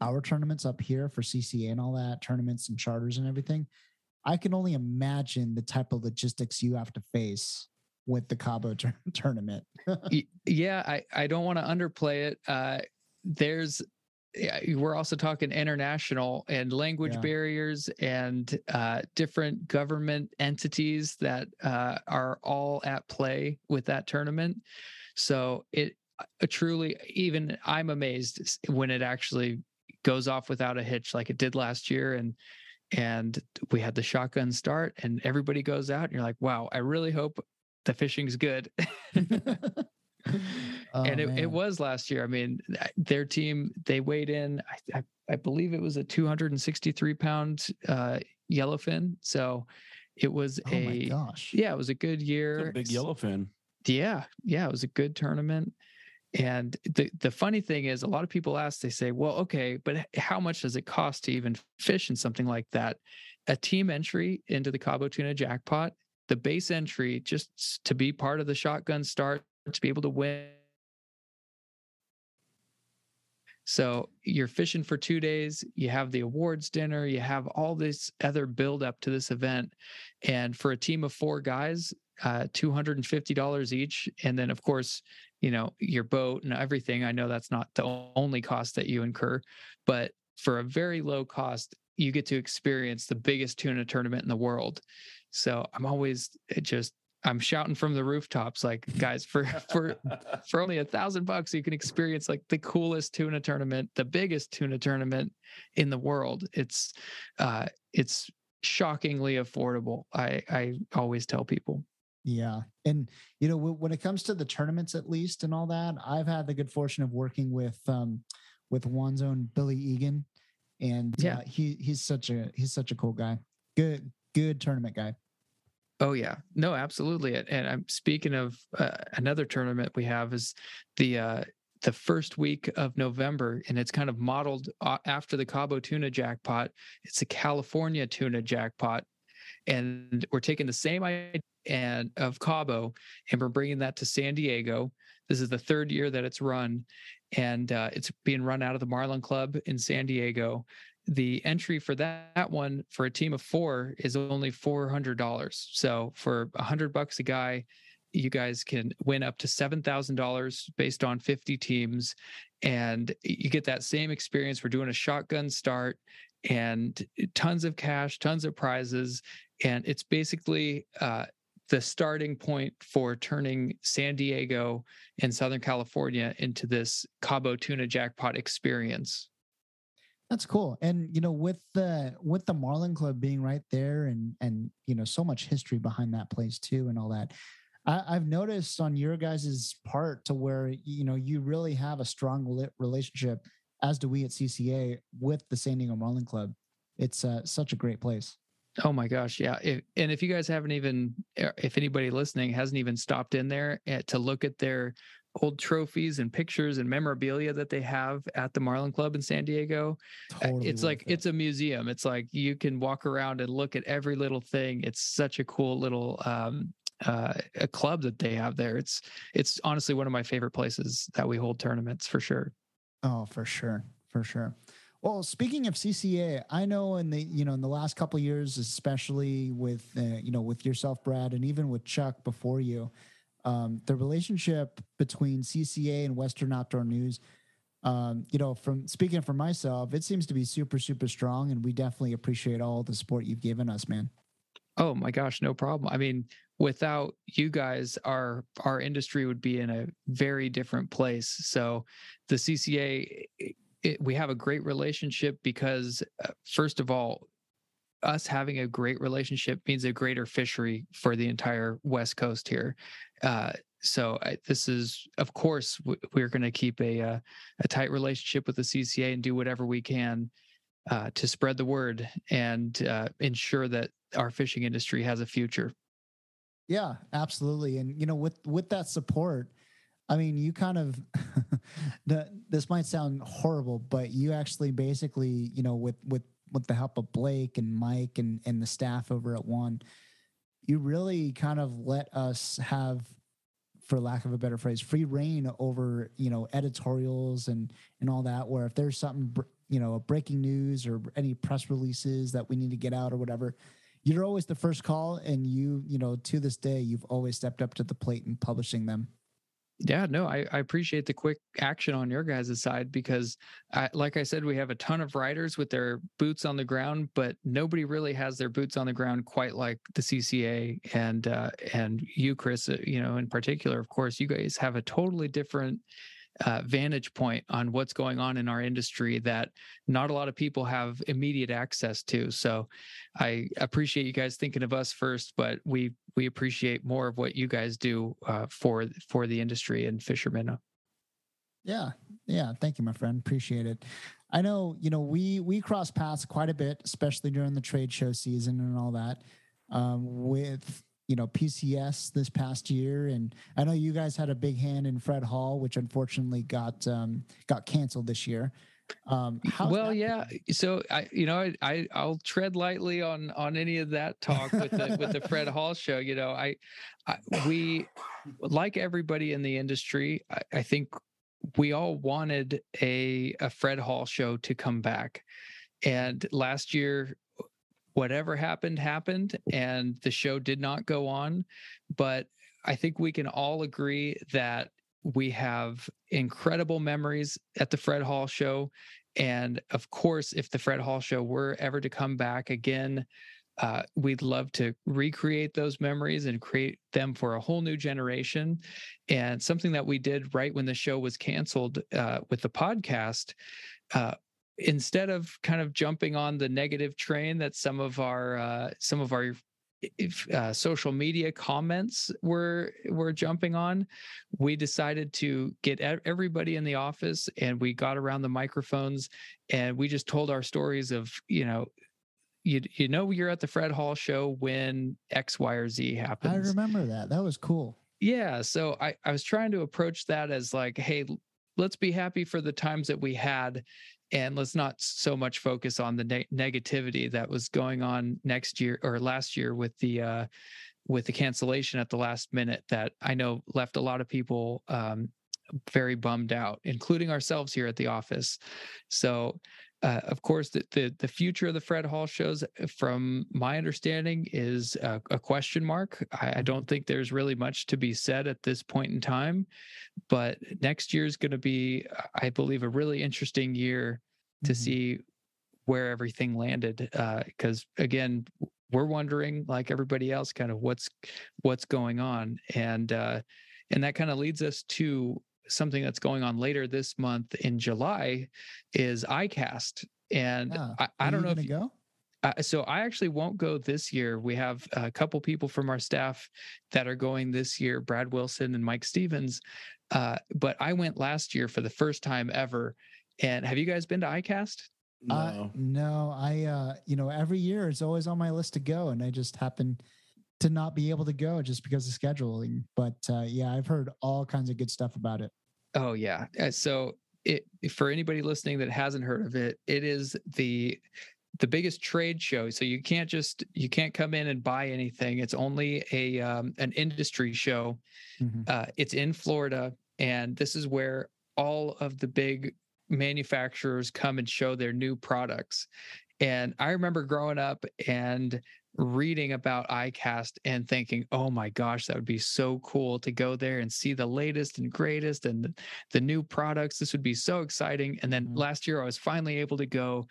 A: our tournaments up here for cca and all that tournaments and charters and everything i can only imagine the type of logistics you have to face with the cabo tur- tournament
B: yeah i i don't want to underplay it uh there's we're also talking international and language yeah. barriers and uh, different government entities that uh, are all at play with that tournament. So it uh, truly, even I'm amazed when it actually goes off without a hitch, like it did last year, and and we had the shotgun start, and everybody goes out, and you're like, wow, I really hope the fishing's good. oh, and it, it, was last year. I mean, their team they weighed in. I, I, I believe it was a 263 pound uh, yellowfin. So it was oh a gosh, yeah, it was a good year.
C: A big yellowfin.
B: Yeah, yeah, it was a good tournament. And the the funny thing is, a lot of people ask, they say, "Well, okay, but how much does it cost to even fish in something like that?" A team entry into the Cabo Tuna Jackpot, the base entry, just to be part of the shotgun start to be able to win. So you're fishing for two days, you have the awards dinner, you have all this other build up to this event. And for a team of four guys, uh, $250 each. And then, of course, you know, your boat and everything. I know that's not the only cost that you incur, but for a very low cost, you get to experience the biggest tuna tournament in the world. So I'm always just I'm shouting from the rooftops, like guys, for for for only a thousand bucks, you can experience like the coolest tuna tournament, the biggest tuna tournament in the world. It's uh, it's shockingly affordable. I I always tell people.
A: Yeah, and you know when it comes to the tournaments, at least and all that, I've had the good fortune of working with um with WON's own Billy Egan, and yeah, uh, he he's such a he's such a cool guy. Good good tournament guy.
B: Oh yeah, no, absolutely. And I'm speaking of uh, another tournament we have is the uh, the first week of November, and it's kind of modeled after the Cabo Tuna Jackpot. It's a California Tuna Jackpot, and we're taking the same idea and of Cabo, and we're bringing that to San Diego. This is the third year that it's run, and uh, it's being run out of the Marlin Club in San Diego the entry for that, one for a team of four is only $400. So for a hundred bucks a guy, you guys can win up to $7,000 based on 50 teams. And you get that same experience. We're doing a shotgun start and tons of cash, tons of prizes. And it's basically uh, the starting point for turning San Diego and Southern California into this Cabo tuna jackpot experience.
A: That's cool. And you know, with the with the Marlin Club being right there and and you know, so much history behind that place too and all that. I, have noticed on your guys' part to where you know you really have a strong relationship, as do we at CCA with the San Diego Marlin Club. It's uh, such a great place.
B: Oh my gosh, yeah. If, and if you guys haven't even, er, if anybody listening hasn't even stopped in there at, to look at their old trophies and pictures and memorabilia that they have at the Marlin Club in San Diego. Uh, totally it's like it. it's a museum. It's like you can walk around and look at every little thing. It's such a cool little um, uh, a club that they have there. It's it's honestly one of my favorite places that we hold tournaments for sure.
A: Oh, for sure, for sure. Well, speaking of CCA, I know in the you know in the last couple years, especially with uh, you know with yourself, Brad, and even with Chuck before you, um, the relationship between CCA and Western Outdoor News, um, you know, from speaking for myself, it seems to be super, super strong, and we definitely appreciate all the support you've given us, man.
B: Oh my gosh, no problem. I mean, without you guys, our our industry would be in a very different place. So, the CCA, it, we have a great relationship because, uh, first of all, us having a great relationship means a greater fishery for the entire West Coast here. Uh, so I, this is, of course, we're going to keep a, a, uh, a tight relationship with the CCA and do whatever we can uh, to spread the word and uh, ensure that our fishing industry has a future.
A: Yeah, absolutely. And you know, with with that support, I mean, you kind of this might sound horrible, but you actually basically, you know, with with with the help of Blake and Mike and and the staff over at WON, you really kind of let us have for lack of a better phrase free reign over you know editorials and and all that where if there's something you know breaking news or any press releases that we need to get out or whatever you're always the first call and you you know to this day you've always stepped up to the plate in publishing them
B: yeah, no, I, I appreciate the quick action on your guys' side because, I, like I said, we have a ton of riders with their boots on the ground, but nobody really has their boots on the ground quite like the CCA and uh, and you, Chris. Uh, you know, in particular, of course, you guys have a totally different uh, vantage point on what's going on in our industry that not a lot of people have immediate access to. So I appreciate you guys thinking of us first, but we we appreciate more of what you guys do uh, for for the industry and fishermen.
A: Yeah, yeah. Thank you, my friend. Appreciate it. I know you know we we cross paths quite a bit, especially during the trade show season and all that. Um, with you know PCS this past year, and I know you guys had a big hand in Fred Hall, which unfortunately got um, got canceled this year.
B: Um, well, yeah. So I, you know, I, I will tread lightly on on any of that talk with the with the Fred Hall show. You know, I, I we like everybody in the industry. I, I think we all wanted a a Fred Hall show to come back, and last year whatever happened happened and the show did not go on but i think we can all agree that we have incredible memories at the fred hall show and of course if the fred hall show were ever to come back again uh, we'd love to recreate those memories and create them for a whole new generation. And something that we did right when the show was canceled uh, with the podcast uh, instead of kind of jumping on the negative train that some of our uh, some of our uh, social media comments were were jumping on, we decided to get everybody in the office and we got around the microphones and we just told our stories of you know you you know you're at the Fred Hall show when X Y or Z happens.
A: I remember that. That was cool.
B: Yeah, so I I was trying to approach that as like, hey, let's be happy for the times that we had and let's not so much focus on the ne- negativity that was going on next year or last year with the uh, with the cancellation at the last minute that I know left a lot of people um, very bummed out, including ourselves here at the office. So, uh, of course, the, the, the future of the Fred Hall shows, uh, from my understanding, is a, a question mark. I, I, don't think there's really much to be said at this point in time, but next year is going to be, I believe, a really interesting year to mm-hmm. see where everything landed. Because uh, again, we're wondering, like everybody else, kind of what's what's going on, and uh, and that kind of leads us to something that's going on later this month in July is ICAST. And yeah. I, I don't know if
A: you go.
B: Uh, so I actually won't go this year. We have a couple people from our staff that are going this year, Brad Wilson and Mike Stevens. Uh, but I went last year for the first time ever. And have you guys been to ICAST?
A: No, uh, no. I, uh, you know, every year it's always on my list to go, and I just happen to not be able to go just because of scheduling. But uh, yeah, I've heard all kinds of good stuff about it.
B: Oh yeah. Uh, so it for anybody listening that hasn't heard of it, it is the the biggest trade show. So you can't just you can't come in and buy anything. It's only a um, an industry show. Mm-hmm. Uh, it's in Florida, and this is where all of the big manufacturers come and show their new products. And I remember growing up and reading about ICAST and thinking, oh my gosh, that would be so cool to go there and see the latest and greatest and the, new products. This would be so exciting. And then mm-hmm. last year, I was finally able to go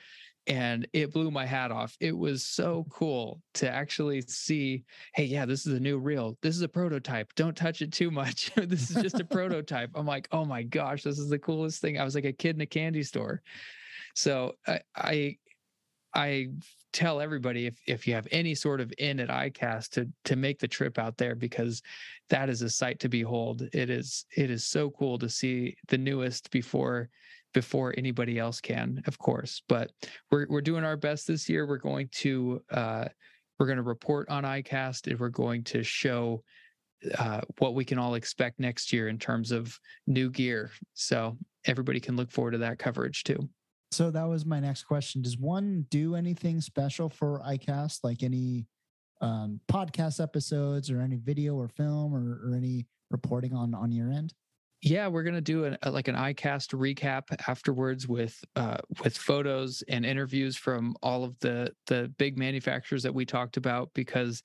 B: and it blew my hat off. It was so cool to actually see, hey, yeah, this is a new reel. This is a prototype. Don't touch it too much. this is just a prototype. I'm like, oh my gosh, this is the coolest thing. I was like a kid in a candy store. So I, I I tell everybody if if you have any sort of in at ICAST to to make the trip out there because that is a sight to behold. It is it is so cool to see the newest before before anybody else can, of course. But we're we're doing our best this year. We're going to uh, we're going to report on ICAST and we're going to show uh, what we can all expect next year in terms of new gear. So everybody can look forward to that coverage too.
A: So that was my next question. Does WON do anything special for ICAST, like any um, podcast episodes or any video or film or, or any reporting on on your end?
B: Yeah, we're gonna do an, like an ICAST recap afterwards with uh, with photos and interviews from all of the the big manufacturers that we talked about because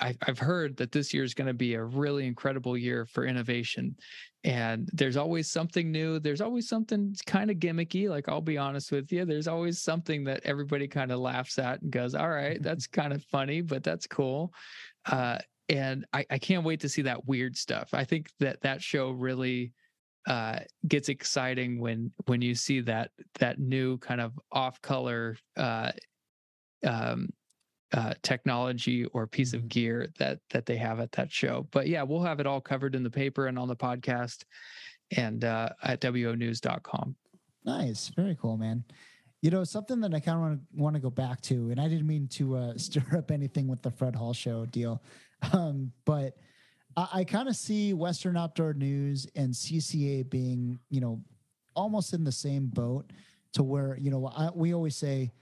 B: I, I've heard that this year is going to be a really incredible year for innovation, and there's always something new. There's always something kind of gimmicky. Like I'll be honest with you, there's always something that everybody kind of laughs at and goes, "All right, that's kind of funny, but that's cool." Uh, and I, I can't wait to see that weird stuff. I think that that show really uh, gets exciting when when you see that that new kind of off color uh, um, uh, technology or piece of mm-hmm. gear that that they have at that show. But yeah, we'll have it all covered in the paper and on the podcast and uh, at wonews.com.
A: Nice, very cool, man. You know, something that I kind of want to want to go back to, and I didn't mean to uh, stir up anything with the Fred Hall show deal, um, but I, I kind of see Western Outdoor News and CCA being, you know, almost in the same boat to where, you know, I, we always say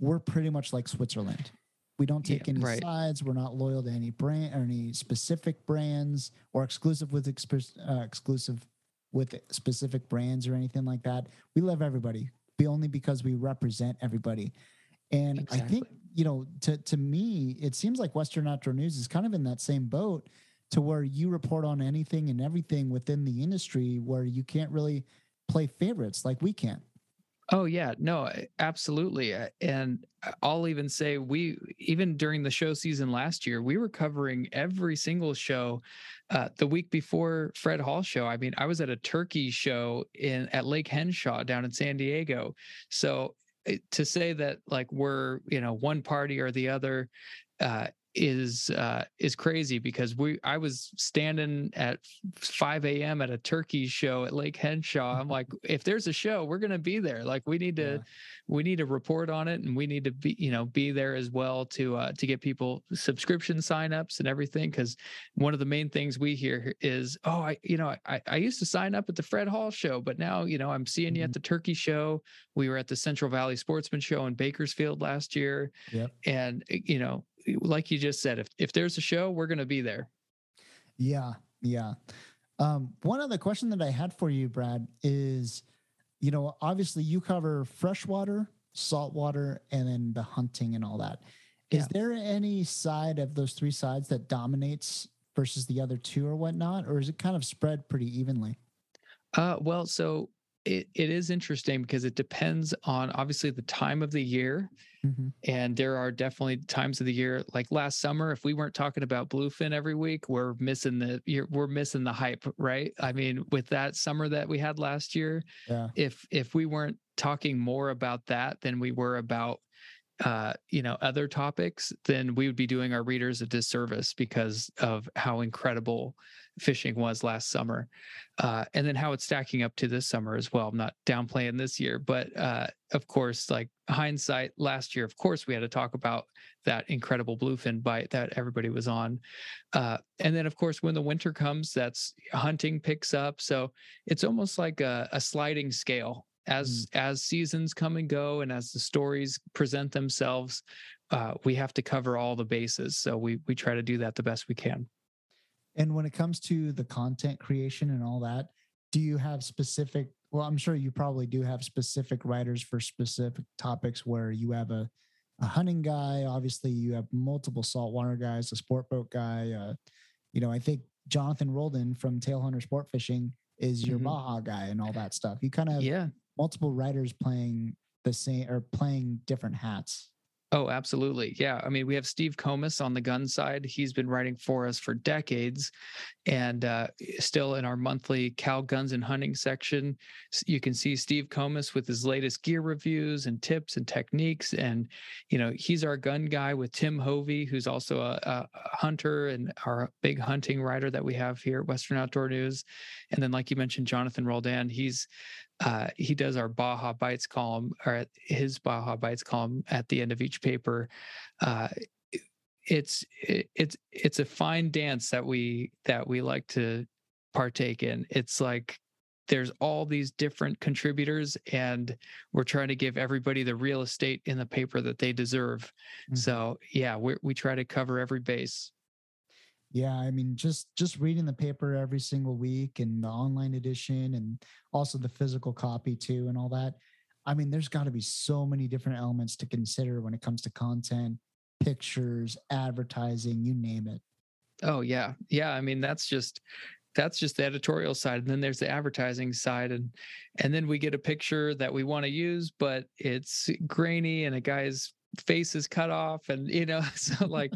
A: we're pretty much like Switzerland. We don't take yeah, any right. sides. We're not loyal to any brand or any specific brands or exclusive with exp- uh, exclusive with specific brands or anything like that. We love everybody, be only because we represent everybody. And exactly. I think, you know, to to me, it seems like Western Outdoor News is kind of in that same boat to where you report on anything and everything within the industry where you can't really play favorites like we can.
B: Oh yeah, no, absolutely. And I'll even say we even during the show season last year, we were covering every single show uh, the week before Fred Hall show. I mean, I was at a turkey show in at Lake Henshaw down in San Diego. So to say that like we're you know one party or the other uh, is uh, is crazy because we I was standing at 5 a.m. at a turkey show at Lake Henshaw. I'm like, if there's a show, we're gonna be there. Like we need to yeah. we need to report on it and we need to be you know be there as well to uh, to get people subscription signups and everything. Because one of the main things we hear is, oh, I you know I I used to sign up at the Fred Hall show, but now you know I'm seeing mm-hmm. you at mm-hmm. the turkey show. We were at the Central Valley Sportsman Show in Bakersfield last year, yep. and you know like you just said, if if there's a show, we're going to be there.
A: Yeah, yeah. Um, one other question that I had for you, Brad, is, you know, obviously you cover freshwater, saltwater, and then the hunting and all that. Is yeah. there any side of those three sides that dominates versus the other two or whatnot, or is it kind of spread pretty evenly?
B: Uh, well, so it, it is interesting because it depends on obviously the time of the year Mm-hmm. And there are definitely times of the year, like last summer, if we weren't talking about bluefin every week, we're missing the we're missing the hype, right? I mean, with that summer that we had last year, yeah. if if we weren't talking more about that than we were about uh, you know other topics, then we would be doing our readers a disservice because of how incredible fishing was last summer, uh, and then how it's stacking up to this summer as well. I'm not downplaying this year, but uh, of course, like hindsight, last year, of course, we had to talk about that incredible bluefin bite that everybody was on, uh, and then of course, when the winter comes, that's hunting picks up. So it's almost like a, a sliding scale as mm. as seasons come and go and as the stories present themselves uh, we have to cover all the bases so we we try to do that the best we can
A: and when it comes to the content creation and all that do you have specific well i'm sure you probably do have specific writers for specific topics where you have a a hunting guy obviously you have multiple saltwater guys a sport boat guy uh, you know i think jonathan roldan from tail hunter sport fishing is your mm-hmm. baja guy and all that stuff you kind of
B: yeah
A: multiple writers playing the same or playing different hats.
B: Oh, absolutely. Yeah. I mean, we have Steve Comus on the gun side. He's been writing for us for decades. And uh, still in our monthly Cal Guns and Hunting section, you can see Steve Comus with his latest gear reviews and tips and techniques. And, you know, he's our gun guy with Tim Hovey, who's also a, a hunter and our big hunting writer that we have here at Western Outdoor News. And then, like you mentioned, Jonathan Roldan, he's uh, he does our Baja Bites column or his Baja Bites column at the end of each paper. Uh, it's it, it's it's a fine dance that we that we like to partake in. It's like there's all these different contributors and we're trying to give everybody the real estate in the paper that they deserve. Mm-hmm. So yeah, we we try to cover every base.
A: Yeah, I mean, just just reading the paper every single week and the online edition, and also the physical copy too, and all that. I mean, there's got to be so many different elements to consider when it comes to content, pictures, advertising, you name it.
B: Oh yeah, yeah. I mean, that's just that's just the editorial side and then there's the advertising side and and then we get a picture that we want to use but it's grainy and a guy's face is cut off and you know so like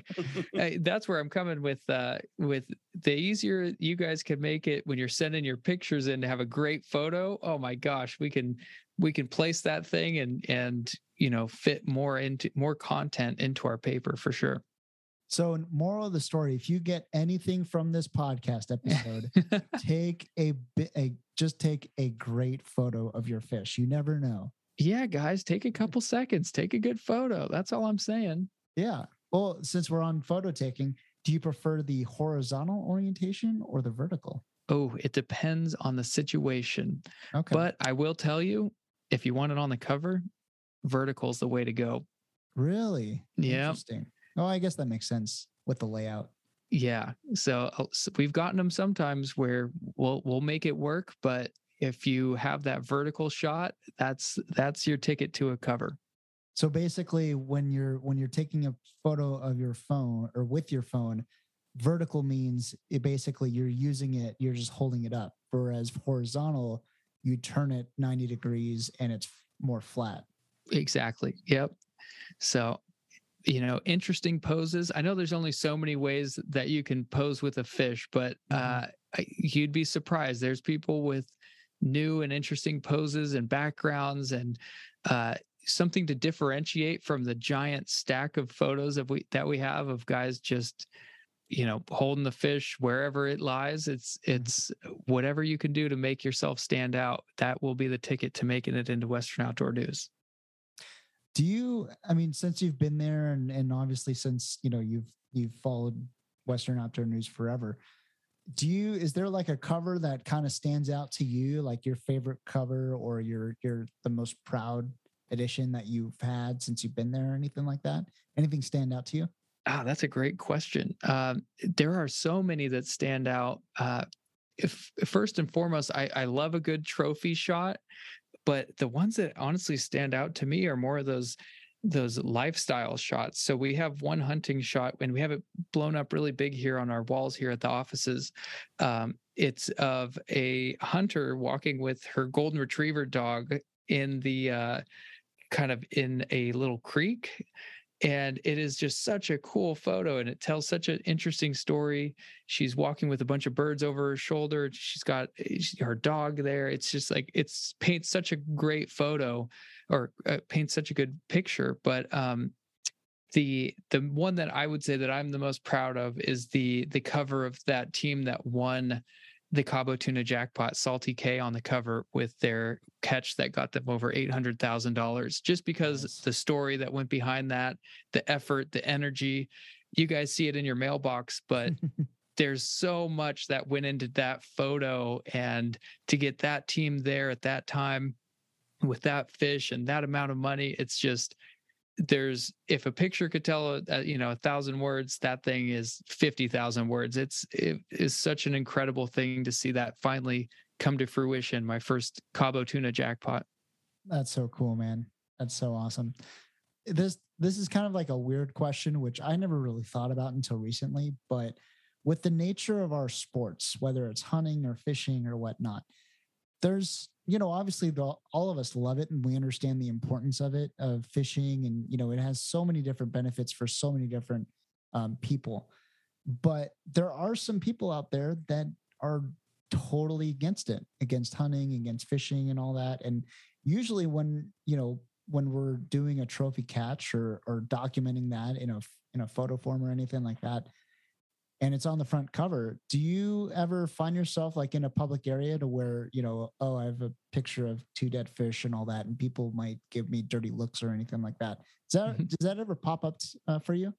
B: that's where i'm coming with uh with the easier you guys can make it when you're sending your pictures in to have a great photo oh my gosh we can we can place that thing and and you know fit more into more content into our paper for sure.
A: So moral of the story if you get anything from this podcast episode take a a just take a great photo of your fish. You never know
B: yeah, guys, take a couple seconds, take a good photo. That's all I'm saying.
A: Yeah. Well, since we're on photo taking, do you prefer the horizontal orientation or the vertical?
B: Oh, it depends on the situation. Okay. But I will tell you, if you want it on the cover, vertical is the way to go.
A: Really?
B: Yeah.
A: Interesting. Oh, I guess that makes sense with the layout.
B: Yeah. So, uh, so we've gotten them sometimes where we'll we'll make it work, but if you have that vertical shot, that's that's your ticket to a cover.
A: So basically when you're when you're taking a photo of your phone or with your phone, vertical means it basically you're using it, you're just holding it up. Whereas horizontal, you turn it 90 degrees and it's more flat.
B: Exactly. Yep. So you know interesting poses i know there's only so many ways that you can pose with a fish but mm-hmm. uh you'd be surprised there's people with new and interesting poses and backgrounds and uh, something to differentiate from the giant stack of photos of we that we have of guys just you know holding the fish wherever it lies it's mm-hmm. it's whatever you can do to make yourself stand out that will be the ticket to making it into western outdoor news
A: do you i mean since you've been there and and obviously since you know you've you've followed western outdoor news forever do you is there like a cover that kind of stands out to you like your favorite cover or your your the most proud edition that you've had since you've been there or anything like that? Anything stand out to you?
B: Ah that's a great question. Um, there are so many that stand out. Uh, if first and foremost I, I love a good trophy shot but the ones that honestly stand out to me are more of those those lifestyle shots. So we have one hunting shot and we have it blown up really big here on our walls here at the offices. Um, it's of a hunter walking with her golden retriever dog in the uh, kind of in a little creek. And it is just such a cool photo and it tells such an interesting story. She's walking with a bunch of birds over her shoulder. She's got eh, her dog there. It's just like it's paints such a great photo or uh, paints such a good picture. But um, the the one that I would say that I'm the most proud of is the the cover of that team that won the Cabo Tuna Jackpot, Salty K on the cover with their catch that got them over eight hundred thousand dollars. Just because nice. the story that went behind that, the effort, the energy, you guys see it in your mailbox, but there's so much that went into that photo, and to get that team there at that time with that fish and that amount of money, it's just there's if a picture could tell you know a thousand words that thing is 50,000 words. It's it is such an incredible thing to see that finally come to fruition my first cabo tuna jackpot.
A: That's so cool man. That's so awesome. This this is kind of like a weird question which i never really thought about until recently but with the nature of our sports whether it's hunting or fishing or whatnot there's you know obviously the, all of us love it and we understand the importance of it of fishing and you know it has so many different benefits for so many different um, people. But there are some people out there that are totally against it against hunting against fishing and all that. And usually when you know when we're doing a trophy catch or or documenting that in a in a photo form or anything like that and it's on the front cover. Do you ever find yourself like in a public area to where, you know, oh, I have a picture of two dead fish and all that, and people might give me dirty looks or anything like that? Does that, mm-hmm. does that ever pop up uh, for you?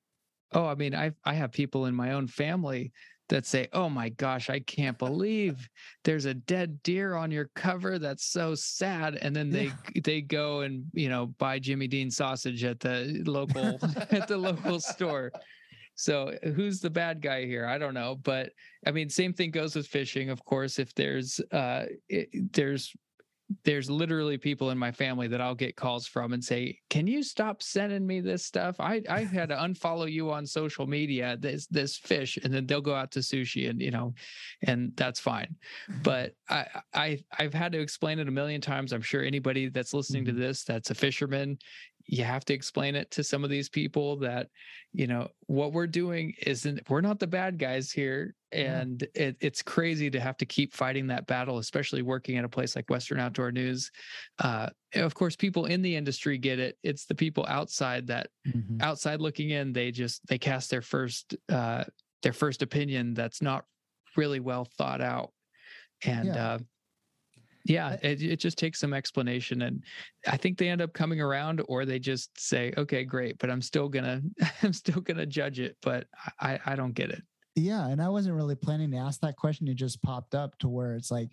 B: Oh, I mean, I I have people in my own family that say, "Oh my gosh, I can't believe there's a dead deer on your cover. That's so sad." And then they yeah. they go and you know buy Jimmy Dean sausage at the local at the local store. So uh, who's the bad guy here? I don't know, but I mean, same thing goes with fishing. Of course, if there's uh, it, there's there's literally people in my family that I'll get calls from and say, "Can you stop sending me this stuff? I I had to unfollow you on social media. This this fish, and then they'll go out to sushi, and you know, and that's fine. Mm-hmm. But I I I've had to explain it a million times. I'm sure anybody that's listening mm-hmm. to this that's a fisherman, you have to explain it to some of these people that you know what we're doing isn't we're not the bad guys here and yeah. it, it's crazy to have to keep fighting that battle especially working at a place like western outdoor news uh, of course people in the industry get it it's the people outside that mm-hmm. outside looking in they just they cast their first uh, their first opinion that's not really well thought out and yeah. uh, yeah it, it just takes some explanation and i think they end up coming around or they just say okay great but i'm still gonna i'm still gonna judge it but i i don't get it.
A: Yeah and i wasn't really planning to ask that question it just popped up to where it's like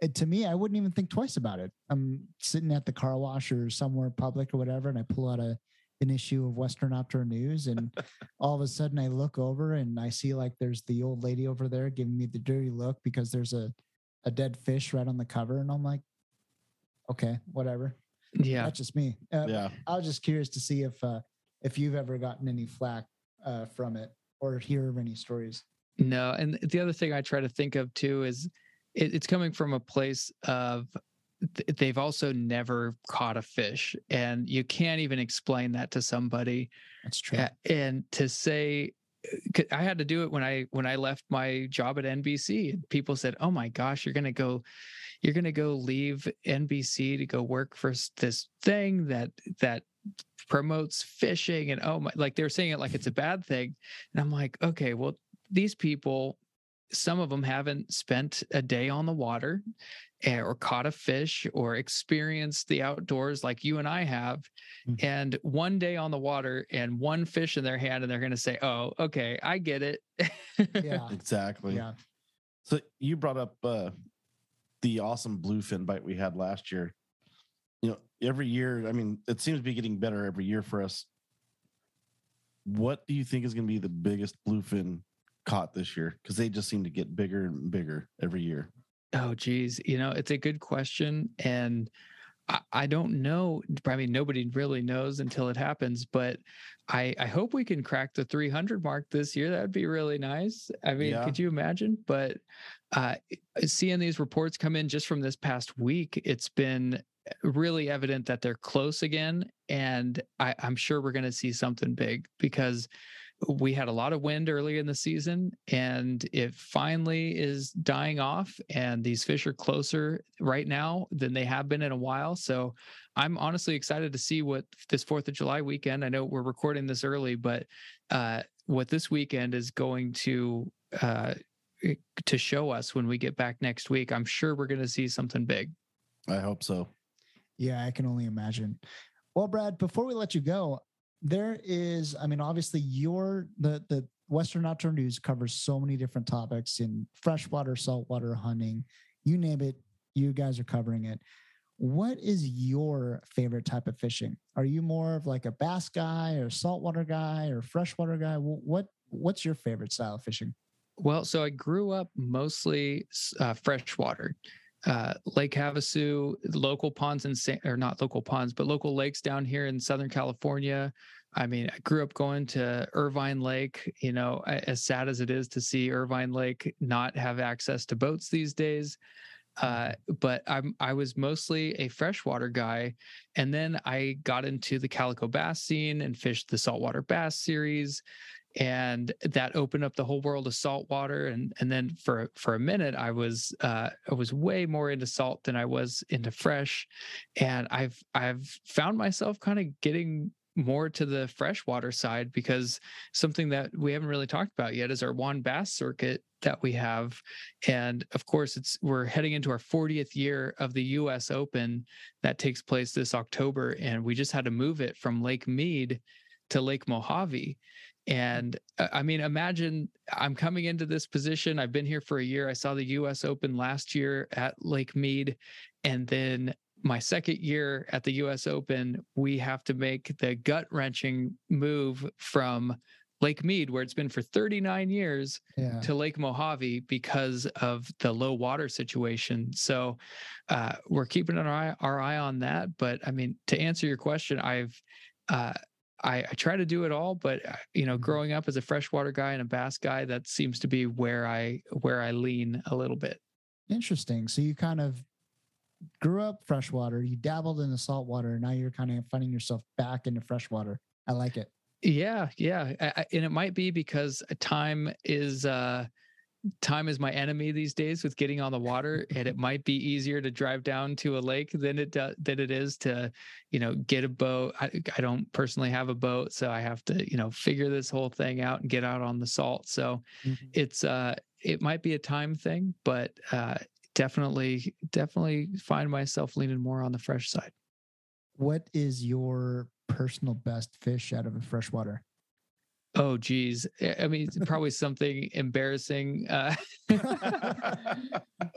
A: it, to me i wouldn't even think twice about it. I'm sitting at the car wash or somewhere public or whatever and i pull out a an issue of Western Outdoor News, and all of a sudden I look over and I see like there's the old lady over there giving me the dirty look because there's a a dead fish right on the cover, and I'm like, okay, whatever.
B: Yeah,
A: that's just me. Uh,
C: yeah,
A: I was just curious to see if uh, if you've ever gotten any flack uh, from it or hear of any stories.
B: No, and the other thing I try to think of too is it, it's coming from a place of they've also never caught a fish and you can't even explain that to somebody
A: that's true
B: and to say I had to do it when I when I left my job at NBC people said, "Oh my gosh, you're to go you're to go leave NBC to go work for this thing that that promotes fishing and oh my like they're saying it like it's a bad thing." And I'm like, "Okay, well these people some of them haven't spent a day on the water or caught a fish or experienced the outdoors like you and I have. Mm-hmm. And one day on the water and one fish in their hand, and they're going to say, Oh, okay, I get it.
C: yeah, exactly. Yeah. So you brought up uh, the awesome bluefin bite we had last year. You know, every year, I mean, it seems to be getting better every year for us. What do you think is going to be the biggest bluefin caught this year? Because they just seem to get bigger and bigger every year.
B: Oh, geez. You know, it's a good question. And I, I don't know. I mean, nobody really knows until it happens, but I, I hope we can crack the 300 mark this year. That'd be really nice. I mean, yeah. could you imagine? But uh, seeing these reports come in just from this past week, it's been really evident that they're close again. And I, I'm sure we're going to see something big because we had a lot of wind early in the season and it finally is dying off and these fish are closer right now than they have been in a while. So i'm honestly excited to see what this fourth of july weekend i know we're recording this early but uh, what this weekend is going to uh, to show us when we get back next week. I'm sure we're going to see something big.
C: I hope so.
A: Yeah i can only imagine. Well brad before we let you go there is i mean obviously your the the western outdoor news covers so many different topics in freshwater saltwater hunting you name it you guys are covering it. What is your favorite type of fishing? Are you more of like a bass guy or saltwater guy or freshwater guy? What what's your favorite style of fishing?
B: Well so i grew up mostly uh, freshwater uh, Lake Havasu, local ponds and or not local ponds, but local lakes down here in Southern California. I mean, I grew up going to Irvine Lake. You know, as sad as it is to see Irvine Lake not have access to boats these days, uh, but I'm I was mostly a freshwater guy, and then I got into the calico bass scene and fished the saltwater bass series and that opened up the whole world of saltwater and and then for for a minute i was uh i was way more into salt than i was into fresh and i've i've found myself kind of getting more to the freshwater side because something that we haven't really talked about yet is our WON Bass circuit that we have. And of course, it's we're heading into our 40th year of the US Open that takes place this October. And we just had to move it from Lake Mead to Lake Mojave. And uh, I mean, imagine I'm coming into this position. I've been here for a year. I saw the US Open last year at Lake Mead. And then my second year at the US Open, we have to make the gut wrenching move from Lake Mead, where it's been for 39 years, yeah. to Lake Mojave because of the low water situation. So uh, we're keeping our eye, our eye on that. But I mean, to answer your question, I've uh, I, I, try to do it all, but uh, you know, mm-hmm. growing up as a freshwater guy and a bass guy, that seems to be where I where I lean a little bit.
A: Interesting. So you kind of grew up freshwater, you dabbled in the saltwater, and now you're kind of finding yourself back into freshwater. I like it.
B: Yeah, yeah, I, and it might be because time is uh time is my enemy these days with getting on the water and it might be easier to drive down to a lake than it does than it is to you know get a boat. I, I don't personally have a boat so i have to you know figure this whole thing out and get out on the salt. So mm-hmm. it's uh it might be a time thing but uh definitely definitely find myself leaning more on the fresh side.
A: What is your personal best fish out of a freshwater
B: Oh, geez. I mean, probably something embarrassing. Uh,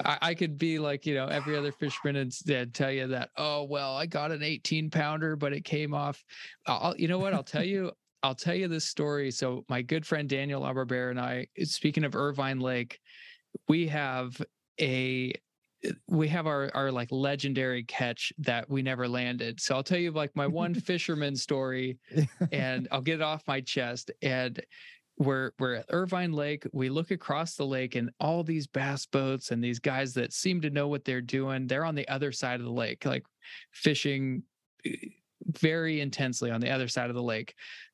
B: I, I, could be like, you know, every other fisherman and tell you that, oh, well, I got an 18 pounder, but it came off. I'll, you know what? I'll tell you, I'll tell you this story. So, my good friend Daniel Aberbear and I, speaking of Irvine Lake, we have a we have our our like legendary catch that we never landed. So I'll tell you like my one fisherman story and I'll get it off my chest and we're we're at Irvine Lake. We look across the lake and all these bass boats and these guys that seem to know what they're doing. They're on the other side of the lake, like fishing eh, very intensely on the other side of the lake.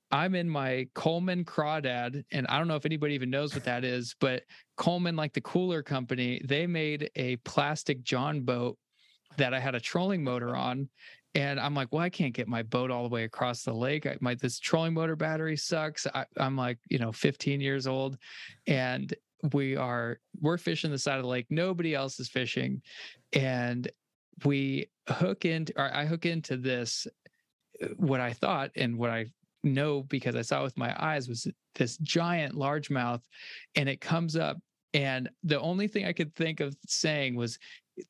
B: I'm in my Coleman Crawdad, and I don't know if anybody even knows what that is, but Coleman, like the cooler company, they made a plastic John boat that I had a trolling motor on. And I'm like, well, I can't get my boat all the way across the lake. I, my this trolling motor battery sucks. I, I'm like, you know, 15 years old, and we are we're fishing the side of the lake. Nobody else is fishing, and we hook into, or I hook into this uh, what I thought and what I know because I saw with my eyes was this giant largemouth and it comes up and the only thing I could think of saying was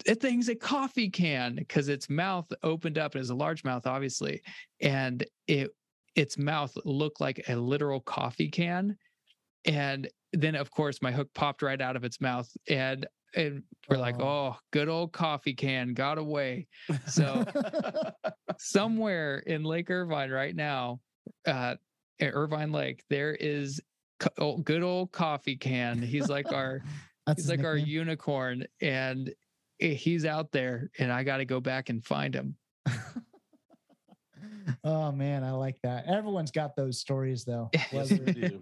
B: that thing's a coffee can because its mouth opened up It was a large mouth, obviously and it its mouth looked like a literal coffee can and then of course my hook popped right out of its mouth and and we're like, oh, good old coffee can got away. So somewhere in Lake Irvine right now, uh, at Irvine Lake, there is good old coffee can. He's like our he's like nickname. our unicorn, and he's out there, and I got to go back and find him.
A: oh man, I like that. Everyone's got those stories though. it,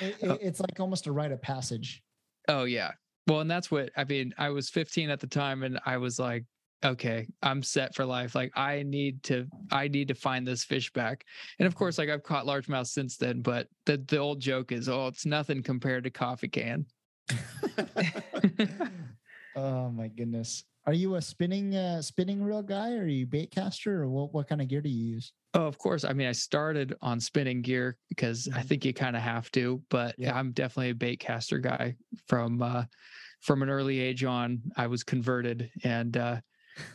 A: oh. it, it's like almost a rite of passage.
B: Oh yeah. Well, and that's what I mean. I was 15 at the time, and I was like, okay, I'm set for life. Like I need to, I need to find this fish back. And of course, like I've caught largemouth since then, but the the old joke is, oh, it's nothing compared to coffee can.
A: oh my goodness. Are you a spinning uh, spinning reel guy? Or are you bait caster, or what? What kind of gear do you use?
B: Oh, of course. I mean, I started on spinning gear because mm-hmm. I think you kind of have to. But yeah. I'm definitely a bait caster guy from uh, from an early age on. I was converted, and uh,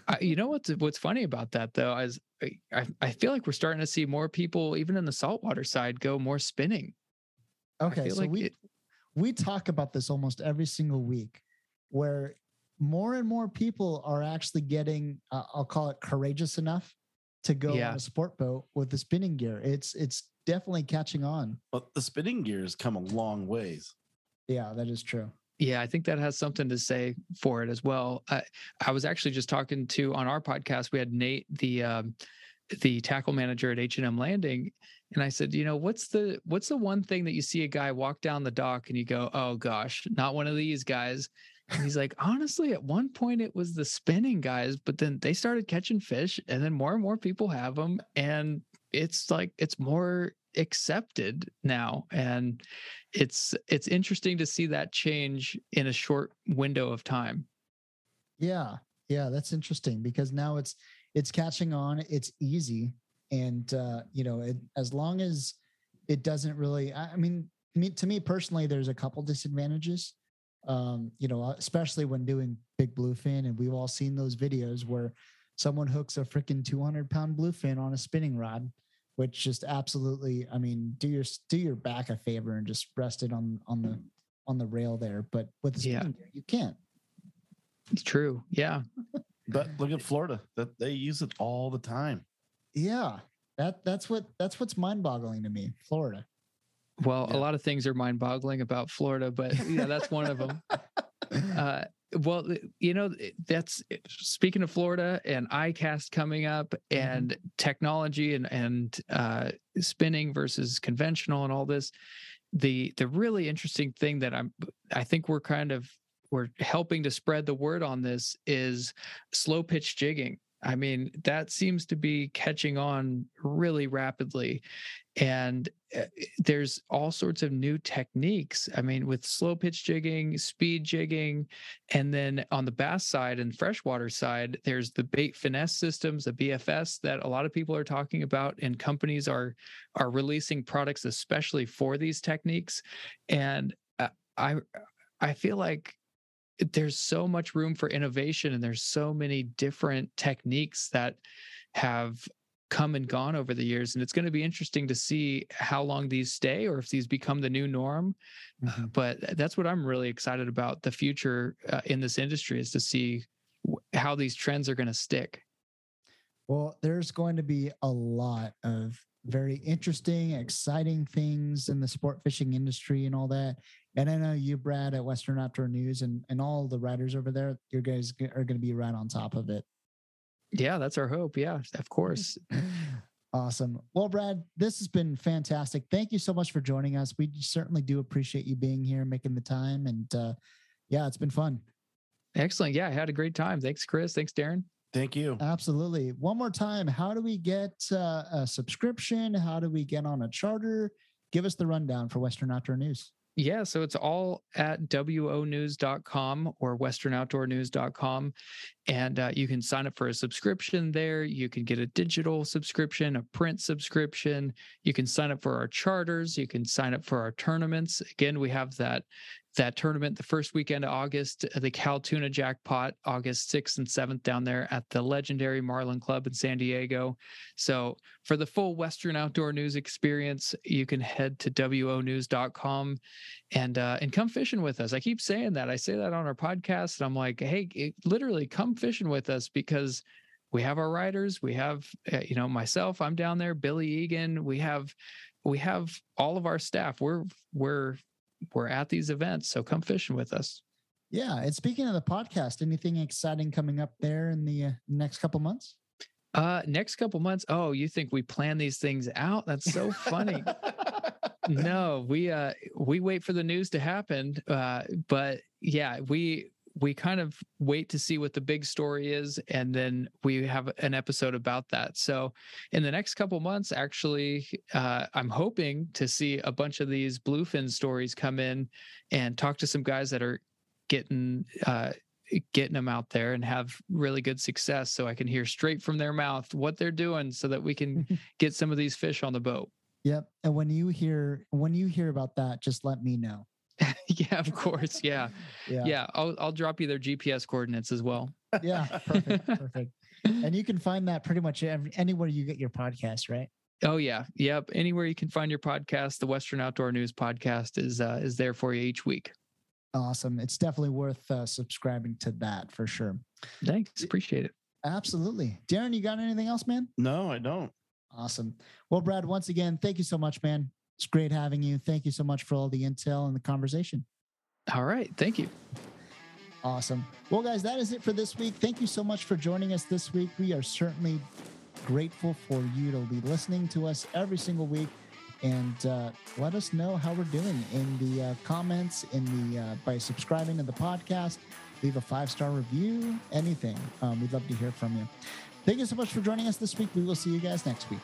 B: I, you know what's what's funny about that though is I I feel like we're starting to see more people, even in the saltwater side, go more spinning.
A: Okay, so like we it, we talk about this almost every single week, where more and more people are actually getting uh, i'll call it courageous enough to go yeah. on a sport boat with the spinning gear it's it's definitely catching on
C: but the spinning gear has come a long ways
A: yeah that is true
B: yeah i think that has something to say for it as well i, I was actually just talking to on our podcast we had nate the um, the tackle manager at h&m landing and i said you know what's the what's the one thing that you see a guy walk down the dock and you go oh gosh not one of these guys and he's like, honestly, at one point it was the spinning guys, but then they started catching fish, and then more and more people have them, and it's like it's more accepted now, and it's it's interesting to see that change in a short window of time.
A: Yeah, yeah, that's interesting because now it's it's catching on. It's easy, and uh, you know, it, as long as it doesn't really, I, I mean, me, to me personally, there's a couple disadvantages um, you know, especially when doing big bluefin. And we've all seen those videos where someone hooks a freaking 200 pound bluefin on a spinning rod, which just absolutely, I mean, do your, do your back a favor and just rest it on, on the, on the rail there. But with the spinning yeah. you can't.
B: It's true. Yeah.
C: but look at Florida that they use it all the time.
A: Yeah. That that's what that's what's mind boggling to me. Florida.
B: Well, yeah. a lot of things are mind boggling about Florida, but yeah, that's one of them. Uh, well, you know, that's speaking of Florida and ICAST coming up mm-hmm. and mm-hmm. technology and, and uh, spinning versus conventional and all this. The the really interesting thing that I'm I think we're kind of we're helping to spread the word on this is slow pitch jigging. I mean, that seems to be catching on really rapidly. And eh, there's all sorts of new techniques. I mean, with slow pitch jigging, speed jigging, and then on the bass side and freshwater side, there's the bait finesse systems, the BFS that a lot of people are talking about, and companies are are releasing products especially for these techniques. And uh, I I feel like there's so much room for innovation and there's so many different techniques that have come and gone over the years and it's going to be interesting to see how long these stay or if these become the new norm mm-hmm. uh, but that's what i'm really excited about the future uh, in this industry is to see how these trends are going to stick
A: well there's going to be a lot of very interesting exciting things in the sport fishing industry and all that and I know you, Brad, at Western Outdoor News, and and all the writers over there, you guys are going to be right on top of it.
B: Yeah, that's our hope. Yeah, of course.
A: awesome. Well, Brad, this has been fantastic. Thank you so much for joining us. We certainly do appreciate you being here, making the time, and uh, yeah, it's been fun.
B: Excellent. Yeah, I had a great time. Thanks, Chris. Thanks, Darren.
C: Thank you.
A: Absolutely. One more time, how do we get uh, a subscription? How do we get on a charter? Give us the rundown for Western Outdoor News.
B: Yeah, so it's all at wonews.com or westernoutdoornews.com. And uh, you can sign up for a subscription there. You can get a digital subscription, a print subscription. You can sign up for our charters. You can sign up for our tournaments. Again, we have that that tournament the first weekend of August, uh, the Cal Tuna Jackpot, August 6th and 7th down there at the legendary Marlin Club in San Diego. So for the full Western outdoor news experience, you can head to wonews.com and uh, and come fishing with us. I keep saying that. I say that on our podcast and I'm like, "Hey, it, literally come fishing with us because we have our riders, we have uh, you know myself, I'm down there, Billy Egan, we have we have all of our staff. We're we're we're at these events. So come fishing with us.
A: Yeah. And speaking of the podcast, anything exciting coming up there in the uh, next couple months?
B: Uh, next couple months. Oh, you think we plan these things out? That's so funny. no, we uh we wait for the news to happen. Uh, but yeah, we we kind of wait to see what the big story is and then we have an episode about that. So in the next couple months actually uh, i'm hoping to see a bunch of these bluefin stories come in and talk to some guys that are getting uh, getting them out there and have really good success so i can hear straight from their mouth what they're doing so that we can get some of these fish on the boat.
A: Yep and when you hear when you hear about that just let me know
B: yeah, of course. Yeah. yeah. Yeah. I'll I'll drop you their GPS coordinates as well.
A: Yeah. Perfect. perfect. And you can find that pretty much every, anywhere you get your podcast, right?
B: Oh yeah. Yep. Anywhere you can find your podcast, the Western Outdoor News podcast is uh, is there for you each week.
A: Awesome. It's definitely worth uh, subscribing to that for sure.
B: Thanks. Appreciate it.
A: Absolutely. Darren, you got anything else, man?
C: No, I don't.
A: Awesome. Well, Brad, once again, thank you so much, man. It's great having you. Thank you so much for all the intel and the conversation.
B: All right. Thank you.
A: Awesome. Well, guys, that is it for this week. Thank you so much for joining us this week. We are certainly grateful for you to be listening to us every single week and uh, let us know how we're doing in the uh, comments in the uh, by subscribing to the podcast leave a five star review anything um, we'd love to hear from you thank you so much for joining us this week we will see you guys next week